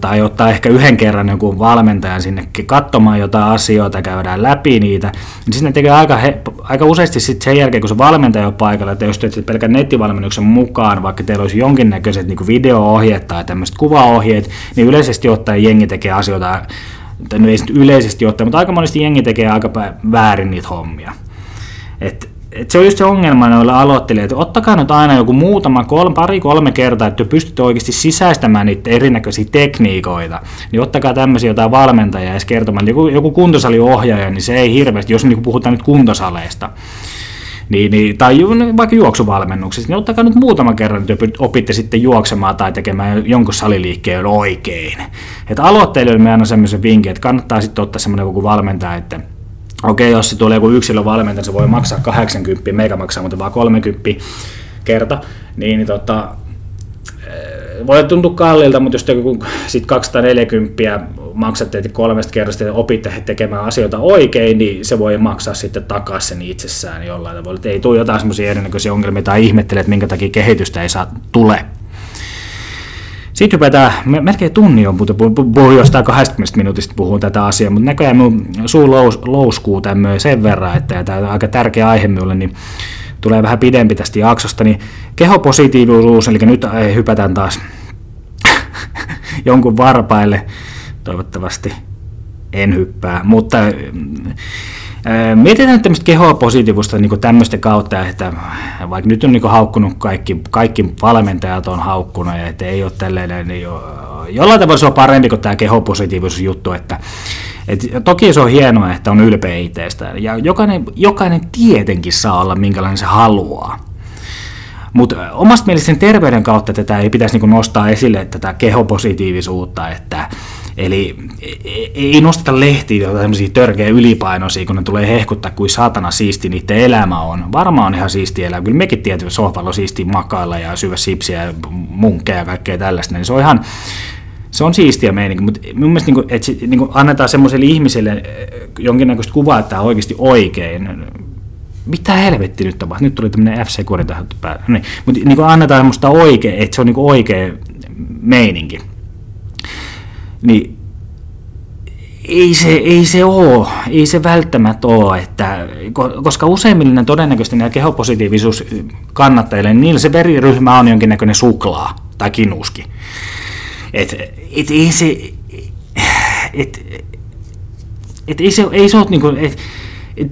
tai ottaa ehkä yhden kerran jonkun valmentajan sinne katsomaan jotain asioita, käydään läpi niitä, niin sitten tekee aika, he, aika useasti sit sen jälkeen, kun se valmentaja on paikalla, että jos teet pelkän nettivalmennuksen mukaan, vaikka teillä olisi jonkinnäköiset niin video-ohjeet tai tämmöiset kuvaohjeet, niin yleisesti ottaen jengi tekee asioita, no ei yleisesti ottaen, mutta aika monesti jengi tekee aika väärin niitä hommia. Et et se on just se ongelma noilla aloittelijoilla, että ottakaa nyt aina joku muutama, kolme, pari, kolme kertaa, että pystytte oikeasti sisäistämään niitä erinäköisiä tekniikoita, niin ottakaa tämmöisiä jotain valmentajia edes kertomaan. Joku, joku kuntosaliohjaaja, niin se ei hirveästi, jos niin puhutaan nyt kuntosaleista, niin, niin, tai vaikka juoksuvalmennuksessa, niin ottakaa nyt muutama kerran, että opitte sitten juoksemaan tai tekemään jonkun saliliikkeen oikein. Että aloittelijoille me annan semmoisen vinkin, että kannattaa sitten ottaa semmoinen joku valmentaja, että okei, jos se tulee joku yksilövalmentaja, se voi maksaa 80, meikä maksaa mutta vaan 30 kerta, niin, niin tota, eh, voi tuntua kalliilta, mutta jos te sit 240 maksatte kolmesta kerrasta ja opitte tekemään asioita oikein, niin se voi maksaa sitten takaisin sen itsessään jollain tavalla. Että ei tule jotain semmoisia erinäköisiä ongelmia tai ihmettele, että minkä takia kehitystä ei saa tule. Sitten hypätään, melkein tunni on, mutta puhun jostain 20 minuutista puhun tätä asiaa, mutta näköjään mun suu lous, louskuu tämmöinen sen verran, että tämä on aika tärkeä aihe minulle, niin tulee vähän pidempi tästä jaksosta, niin kehopositiivisuus, eli nyt hypätään taas jonkun varpaille, toivottavasti en hyppää, mutta Mietitään nyt tämmöistä kehoa positiivista niin tämmöistä kautta, että vaikka nyt on niin haukkunut kaikki, kaikki valmentajat on haukkunut ja että ei ole tällainen, niin jo, jollain tavalla se on parempi kuin tämä kehopositiivisuus juttu, että et toki se on hienoa, että on ylpeä itsestä ja jokainen, jokainen tietenkin saa olla minkälainen se haluaa. Mutta omasta mielestä terveyden kautta tätä ei pitäisi niin nostaa esille tätä kehopositiivisuutta, että Eli ei nosteta lehtiä tämmöisiä törkeä ylipainoisia, kun ne tulee hehkuttaa kuin saatana siisti niiden elämä on. Varmaan on ihan siisti elämä. Kyllä mekin tietysti sohvalla on siisti makailla ja syvä sipsiä ja munkkeja ja kaikkea tällaista. Niin se on ihan, se on siistiä meininki, mutta mun mielestä niin kuin, että se, niin kuin annetaan semmoiselle ihmiselle eh, jonkinnäköistä kuvaa, että tämä on oikeasti oikein. Mitä helvetti nyt tapahtuu? Nyt tuli tämmöinen FC-kuori tähän päälle. Niin, mutta niin kuin annetaan semmoista oikein, että se on niin kuin oikea meininki niin ei se, ei se ole, ei se välttämättä ole, että, koska useimmille todennäköisesti nämä kehopositiivisuus kannattajille, niin niillä se veriryhmä on jonkinnäköinen suklaa tai kinuski. Et, et ei se, et, et ei se, ei se ole niinku, et,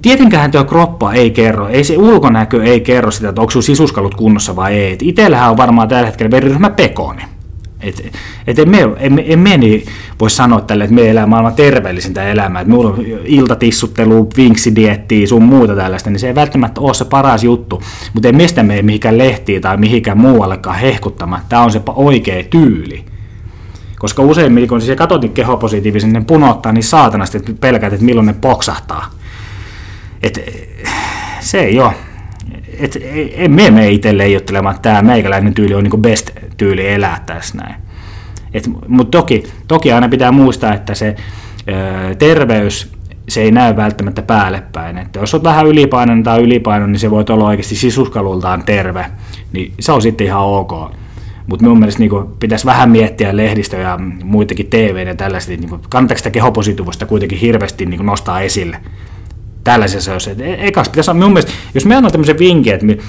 Tietenkään tuo kroppa ei kerro, ei se ulkonäkö ei kerro sitä, että onko sun sisuskalut kunnossa vai ei. Itsellähän on varmaan tällä hetkellä veriryhmä pekoni. Et, et emme, emme, emme niin voi sanoa tälle, että me elää maailman terveellisintä elämää, että on iltatissuttelu, vinksidiettiä, sun muuta tällaista, niin se ei välttämättä ole se paras juttu, mutta ei mistä me mihinkään lehtiin tai mihinkään muuallekaan hehkuttamaan, tämä on se oikea tyyli. Koska usein, kun se katsot niin kehopositiivisen, ne punottaa niin saatanasti, että pelkäät, että milloin ne poksahtaa. Et, se ei ole. Et, en me mene itselle leijottelemaan, että tämä meikäläinen tyyli on niin best tyyli elää tässä näin. Mutta toki, toki aina pitää muistaa, että se ö, terveys se ei näy välttämättä päälle päin. Että jos olet vähän ylipainoinen tai ylipainoinen, niin se voi olla oikeasti sisuskalultaan terve, niin se on sitten ihan ok. Mutta minun mielestä niin pitäisi vähän miettiä lehdistö ja muitakin TV ja tällaista, niin kannattaako sitä kehopositiivista kuitenkin hirveästi niin nostaa esille. Tällaisessa, jos e- ekas pitäisi, minun mielestä, jos me annan tämmöisen vinkin, että niin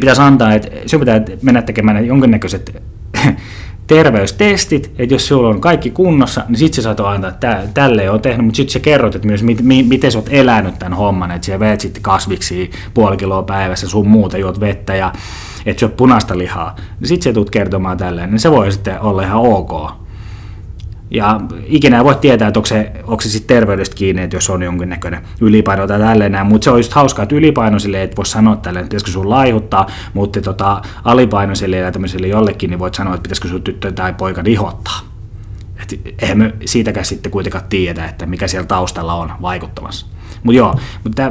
pitäisi antaa, että sinun pitää mennä tekemään jonkinnäköiset terveystestit, että jos sulla on kaikki kunnossa, niin sit sä saat antaa, että tälle on tehnyt, mutta sitten sä kerrot, että myös mit, mi, miten sä oot elänyt tämän homman, että sä veet sitten kasviksi puoli kiloa päivässä, sun muuta juot vettä ja että sä oot punaista lihaa, niin sit sä tulet kertomaan tälleen, niin se voi sitten olla ihan ok. Ja ikinä ei voi tietää, että onko se, onko se sitten terveydestä kiinni, että jos on jonkinnäköinen ylipaino tai tälleen mutta se on just hauskaa, että ylipainoisille et voi sanoa tälleen, että pitäisikö sun laihuttaa, mutta tota, alipainoisille ja tämmöisille jollekin, niin voit sanoa, että pitäisikö sun tyttö tai poika lihottaa. Et eihän me siitäkään sitten kuitenkaan tiedä, että mikä siellä taustalla on vaikuttamassa. Mutta joo, mutta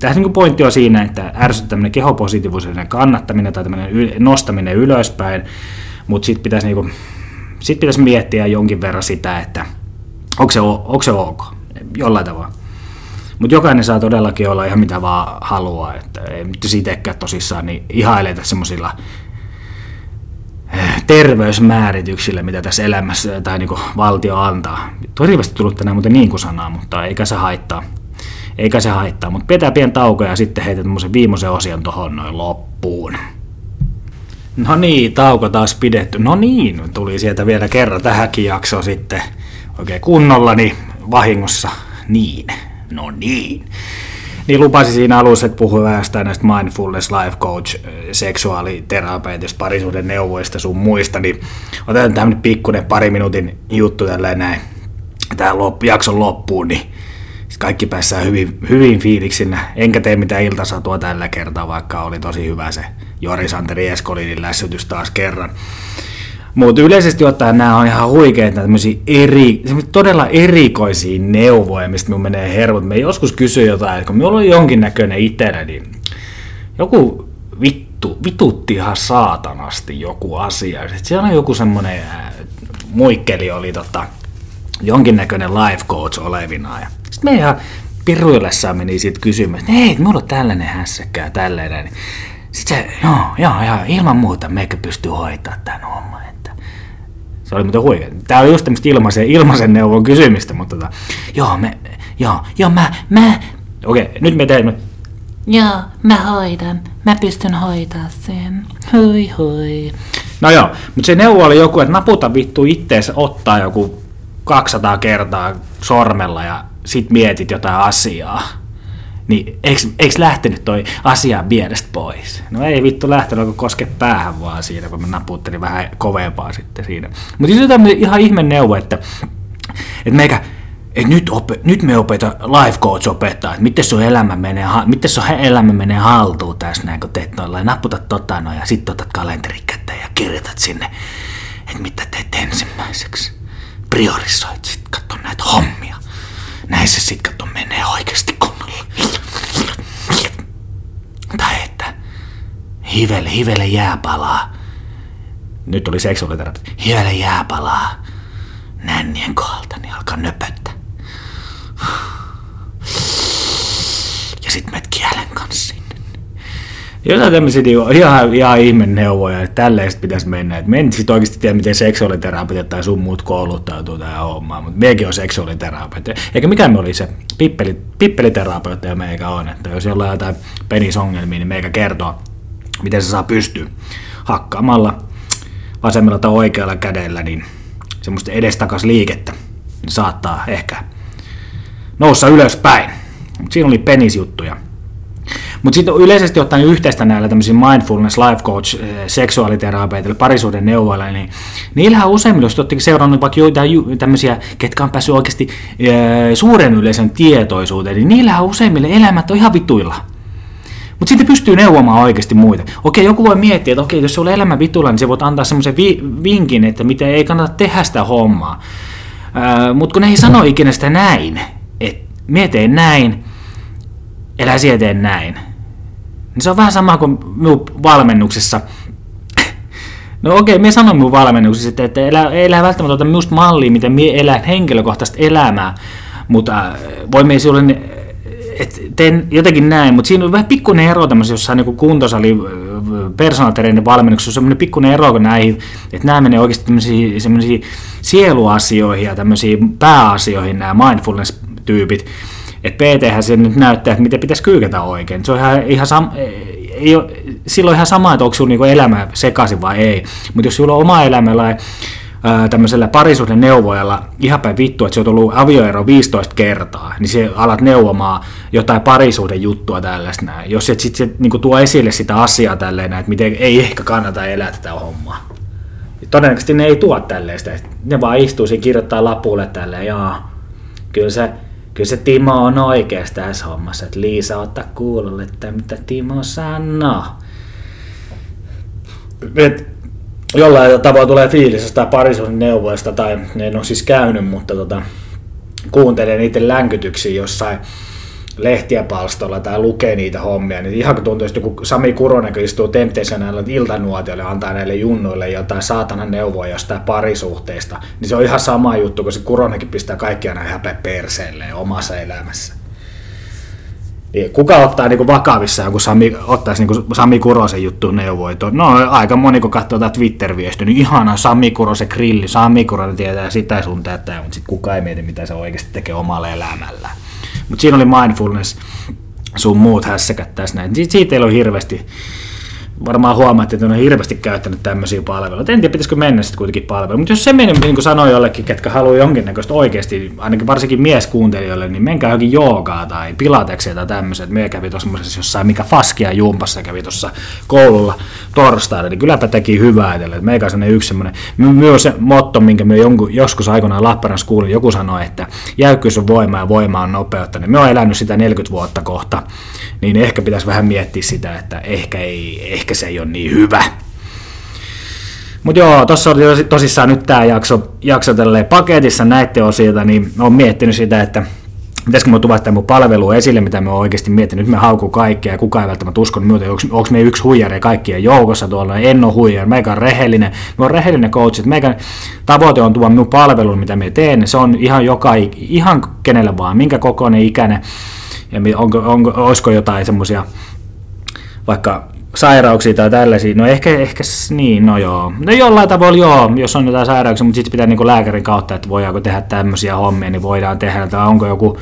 tämä niinku pointti on siinä, että ärsyttää tämmöinen kehopositiivisuuden kannattaminen tai tämmöinen nostaminen ylöspäin, mutta sitten pitäisi niinku sitten pitäisi miettiä jonkin verran sitä, että onko se, onko se ok, jollain tavalla. Mutta jokainen saa todellakin olla ihan mitä vaan haluaa, että ei nyt itsekään tosissaan niin ihaileta semmoisilla eh, terveysmäärityksillä, mitä tässä elämässä tai niin valtio antaa. On tullut tänään muuten niin kuin sanaa, mutta eikä se haittaa. Eikä se haittaa, mutta pitää pieni tauko ja sitten heitä viimeisen osion tuohon noin loppuun. No niin, tauko taas pidetty. No niin, tuli sieltä vielä kerran tähänkin jaksoon sitten oikein kunnolla, niin vahingossa. Niin, no niin. Niin lupasin siinä alussa, että puhuin vähän näistä mindfulness, life coach, seksuaaliterapeutista, parisuuden neuvoista sun muista, niin otetaan tämmöinen pikkuinen pari minuutin juttu tälleen näin tähän loppu, jakson loppuun, niin kaikki päässään hyvin, hyvin fiiliksinä. Enkä tee mitään iltasatua tällä kertaa, vaikka oli tosi hyvä se Jori Santeri Eskolinin lässytys taas kerran. Mutta yleisesti ottaen nämä on ihan huikeita tämmöisiä eri, todella erikoisia neuvoja, mistä minun menee hermot. Me joskus kysy jotain, että kun minulla oli jonkinnäköinen itsellä, niin joku vittu, vitutti ihan saatanasti joku asia. Sitten siellä on joku semmoinen muikkeli oli tota, jonkinnäköinen life coach olevina. Sitten me ihan piruillessaan meni siitä kysymään, että hei, mulla on tällainen hässäkkä ja tällainen. Sitten se, joo, joo, joo, ilman muuta meikä pystyy hoitaa tämän homman. Että se oli muuten huikea. Tämä oli just tämmöistä ilmaisen, ilmaisen neuvon kysymistä, mutta tota, joo, me, joo, joo, mä, mä, okei, okay, nyt me teemme. Joo, mä hoidan. Mä pystyn hoitaa sen. Hui hui. No joo, mutta se neuvo oli joku, että naputa vittu ittees ottaa joku 200 kertaa sormella ja sit mietit jotain asiaa, niin eikö, lähtenyt toi asia pienestä pois? No ei vittu lähtenyt, kun koske päähän vaan siinä, kun mä naputtelin vähän kovempaa sitten siinä. Mutta se on ihan ihme neuvo, että, että meikä, että nyt, ope, nyt me opeta, life coach opettaa, että miten sun elämä menee, miten sun elämä menee haltuun tässä näin, kun teet noilla, naputat tota noin ja sitten otat kalenteri ja kirjoitat sinne, että mitä teet ensimmäiseksi priorisoit sit, katso näitä hommia. Näin se sit, katso, menee oikeasti kunnolla. Tai että hivele, hivele jääpalaa. Nyt oli seksuaaliterapia. Hivele jääpalaa nännien kohdalta, niin alkaa nöpöttää. Ja sit menet kielen kanssa jotain tämmöisiä niin ihan, ihan ihme neuvoja, että tälleen pitäisi mennä. Että me en sitten oikeasti tiedä, miten seksuaaliterapeutit tai sun muut kouluttautuu tähän hommaan, mutta mekin on seksuaaliterapeutti. Eikä mikään me oli se pippeli, pippeliterapeutti meikä on, että jos jollain jotain penisongelmia, niin meikä kertoo, miten se saa pystyä hakkaamalla vasemmalla tai oikealla kädellä, niin semmoista edestakas liikettä saattaa ehkä noussa ylöspäin. Mutta siinä oli penisjuttuja. Mutta sitten yleisesti ottaen yhteistä näillä tämmöisillä mindfulness, life coach, eh, seksuaaliterapeuteilla, parisuuden neuvoilla, niin niillähän useimmilla, jos olette seurannut vaikka joitain tämmöisiä, ketkä on päässyt oikeasti e, suuren yleisön tietoisuuteen, niin niillähän useimmille elämät on ihan vituilla. Mutta sitten pystyy neuvomaan oikeasti muita. Okei, joku voi miettiä, että okei, jos sulla elämä vitulla, niin se voit antaa semmoisen vi- vinkin, että miten ei kannata tehdä sitä hommaa. Mutta kun ne ei sano ikinä sitä näin, että mietee näin, elä sieteen näin, niin se on vähän sama kuin minun valmennuksessa. No okei, okay, me sanoin minun valmennuksessa, että elää, elää välttämättä ota minusta mallia, miten minä elän henkilökohtaista elämää, mutta äh, voi me sulle, että teen jotenkin näin, mutta siinä on vähän pikkuinen ero tämmöisessä jossain niin kuntosali äh, personal valmennuksessa, on semmoinen pikkuinen ero näihin, että nämä menee oikeasti tämmöisiin sieluasioihin ja tämmöisiin pääasioihin nämä mindfulness-tyypit, että PT se nyt näyttää, että miten pitäisi kyykätä oikein. Se on ihan, ihan sam, ei ole, silloin ihan sama, että onko sulla niinku elämä sekaisin vai ei. Mutta jos sulla on oma elämällä tämmöisellä parisuuden neuvojalla ihan päin vittu, että se on ollut avioero 15 kertaa, niin se alat neuvomaan jotain parisuuden juttua tällaista näin. Jos et sitten niin tuo esille sitä asiaa tälleen, että miten ei ehkä kannata elää tätä hommaa. Todennäköisesti ne ei tuo tälleistä. Ne vaan istuu siinä kirjoittaa lapulle tälleen, jaa, kyllä se, kyllä se Timo on oikeassa tässä hommassa, että Liisa ottaa kuulolle, että mitä Timo sanoo. Et jollain tavoin tulee fiilis jostain parisuuden neuvoista, tai en ole siis käynyt, mutta tota, kuuntelen niiden länkytyksiä jossain lehtiä palstolla tai lukee niitä hommia, niin ihan kun tuntuu, että joku Sami Kuronen, kun istuu Temptationilla iltanuotiolle antaa näille junnuille jotain saatanan neuvoa jostain parisuhteista, niin se on ihan sama juttu, kun se Kuronenkin pistää kaikkia näin häpeä perseelle omassa elämässä. Niin kuka ottaa niin vakavissaan, kun Sami, ottaisi niin Sami Kurosen juttu neuvoja? No aika moni, kun katsoo tätä Twitter-viestiä, niin ihana Sami Kurosen grilli, Sami Kurosen tietää sitä sun tätä, mutta sitten kuka ei mieti, mitä se oikeasti tekee omalla elämällä. Mutta siinä oli mindfulness, sun muut hässäkät tässä näin. Siitä ei ole hirveästi varmaan huomaatte, että on hirveästi käyttänyt tämmöisiä palveluita. En tiedä, pitäisikö mennä sitten kuitenkin palveluun. Mutta jos se menee, niin kuin sanoi jollekin, ketkä haluaa jonkinnäköistä oikeasti, ainakin varsinkin mieskuuntelijoille, niin menkää johonkin joogaa tai pilatekseen tai tämmöiset. Me kävi tuossa jossain, mikä faskia jumpassa kävi tuossa koululla torstaina, niin kylläpä teki hyvää itselle. Meikä on yksi semmoinen, myös se motto, minkä me joskus aikoinaan Lappeenrannassa kuulin, joku sanoi, että jäykkyys on voima ja voima on nopeutta. Niin me on elänyt sitä 40 vuotta kohta, niin ehkä pitäisi vähän miettiä sitä, että ehkä ei, ehkä ehkä se ei ole niin hyvä. Mutta joo, tuossa oli tosissaan nyt tämä jakso, jakso paketissa näiden osilta, niin olen miettinyt sitä, että pitäisikö me tuvata mun palvelu esille, mitä me on oikeasti miettinyt. Nyt me haukuu kaikkea ja kukaan ei välttämättä usko muuta, onko, onko me yksi huijari kaikkien joukossa tuolla, en ole huijari, meikä on rehellinen, me on rehellinen coach, että tavoite on tuoda minun palvelun, mitä me teen, se on ihan joka, ihan kenelle vaan, minkä kokoinen, ikäinen, ja onko, onko, olisiko jotain semmoisia vaikka sairauksia tai tällaisia, no ehkä, ehkä niin, no joo. No jollain tavalla joo, jos on jotain sairauksia, mutta sitten pitää niin lääkärin kautta, että voidaanko tehdä tämmöisiä hommia, niin voidaan tehdä, tai onko joku,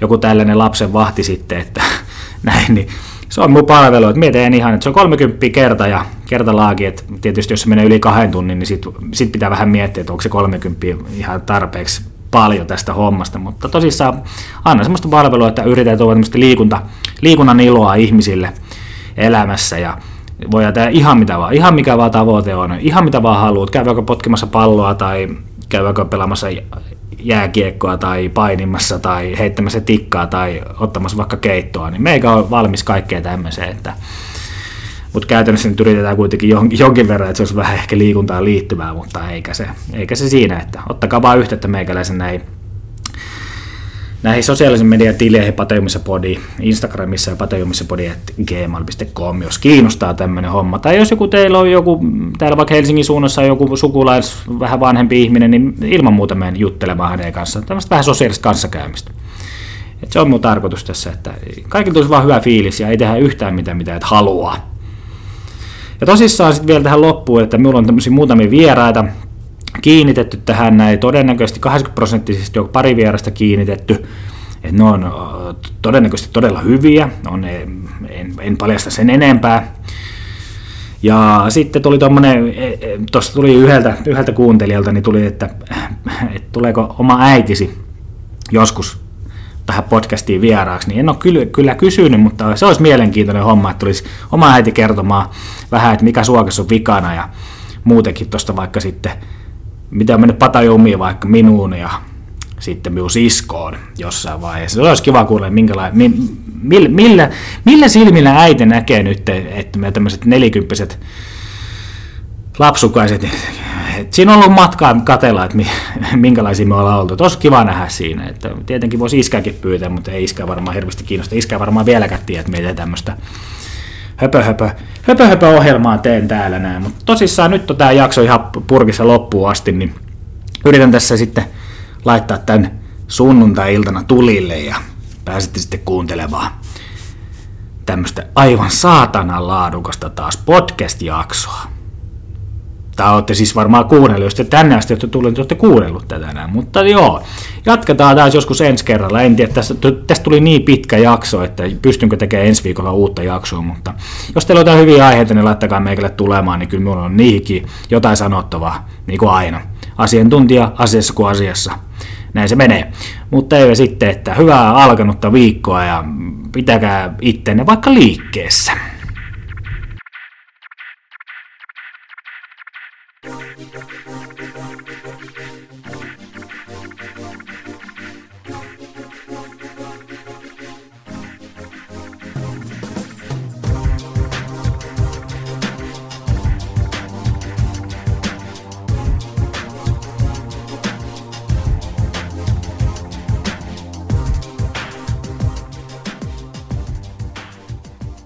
joku tällainen lapsen vahti sitten, että näin, niin se on mun palvelu, että mietin ihan, että se on 30 kerta ja kertalaaki, että tietysti jos se menee yli kahden tunnin, niin sit, sit pitää vähän miettiä, että onko se 30 ihan tarpeeksi paljon tästä hommasta, mutta tosissaan anna semmoista palvelua, että yritetään tuoda liikunta, liikunnan iloa ihmisille – elämässä ja voi tehdä ihan mitä vaan, ihan mikä vaan tavoite on, ihan mitä vaan haluat, käy vaikka potkimassa palloa tai käy vaikka pelaamassa jääkiekkoa tai painimassa tai heittämässä tikkaa tai ottamassa vaikka keittoa, niin meikä on valmis kaikkeen tämmöiseen, että mutta käytännössä nyt yritetään kuitenkin jonkin verran, että se olisi vähän ehkä liikuntaan liittyvää, mutta eikä se, eikä se siinä, että ottakaa vaan yhteyttä meikäläisen näin näihin sosiaalisen median tileihin Patejumissa Podi, Instagramissa ja patejumissapodi.gmail.com, jos kiinnostaa tämmöinen homma. Tai jos joku teillä on joku, täällä vaikka Helsingin suunnassa joku sukulais, vähän vanhempi ihminen, niin ilman muuta menen juttelemaan hänen kanssaan. Tämmöistä vähän sosiaalista kanssakäymistä. Et se on mun tarkoitus tässä, että kaikilla tulisi vaan hyvä fiilis ja ei tehdä yhtään mitään, mitä et haluaa. Ja tosissaan sitten vielä tähän loppuun, että minulla on tämmöisiä muutamia vieraita, kiinnitetty tähän näin, todennäköisesti 80 prosenttisesti jo pari vierasta kiinnitetty, että ne on todennäköisesti todella hyviä, on, en, en paljasta sen enempää. Ja sitten tuli tuommoinen, e, e, tuossa tuli yhdeltä, yhdeltä kuuntelijalta, niin tuli, että, että tuleeko oma äitisi joskus tähän podcastiin vieraaksi, niin en ole kyllä, kyllä kysynyt, mutta se olisi mielenkiintoinen homma, että tulisi oma äiti kertomaan vähän, että mikä suokassa on vikana ja muutenkin tuosta vaikka sitten mitä on mennyt patajumiin vaikka minuun ja sitten minun siskoon jossain vaiheessa. Se olisi kiva kuulla, minkälainen, millä, millä, millä silmillä äiti näkee nyt, että me tämmöiset nelikymppiset lapsukaiset, että siinä on ollut matkaa katella, että minkälaisia me ollaan oltu. Olisi kiva nähdä siinä. Että tietenkin voisi iskäkin pyytää, mutta ei iskä varmaan hirveästi kiinnosta. Iskä varmaan vieläkään tiedä, että meitä tämmöistä höpö, höpö, höpö, höpö ohjelmaa teen täällä näin. Mutta tosissaan nyt on tämä jakso ihan purkissa loppuun asti, niin yritän tässä sitten laittaa tämän sunnuntai-iltana tulille ja pääsette sitten kuuntelemaan tämmöistä aivan saatanan laadukasta taas podcast-jaksoa. Tai olette siis varmaan kuunnellut, jos te tänne asti olette tulleet, olette kuunnellut tätä näin. Mutta joo, jatketaan taas joskus ensi kerralla. En tiedä, tästä, tästä tuli niin pitkä jakso, että pystynkö tekemään ensi viikolla uutta jaksoa, mutta jos teillä on jotain hyviä aiheita, niin laittakaa meikälle tulemaan, niin kyllä minulla on niihinkin jotain sanottavaa, niin kuin aina. Asiantuntija asiassa kuin asiassa. Näin se menee. Mutta ei sitten, että hyvää alkanutta viikkoa ja pitäkää ittenne vaikka liikkeessä.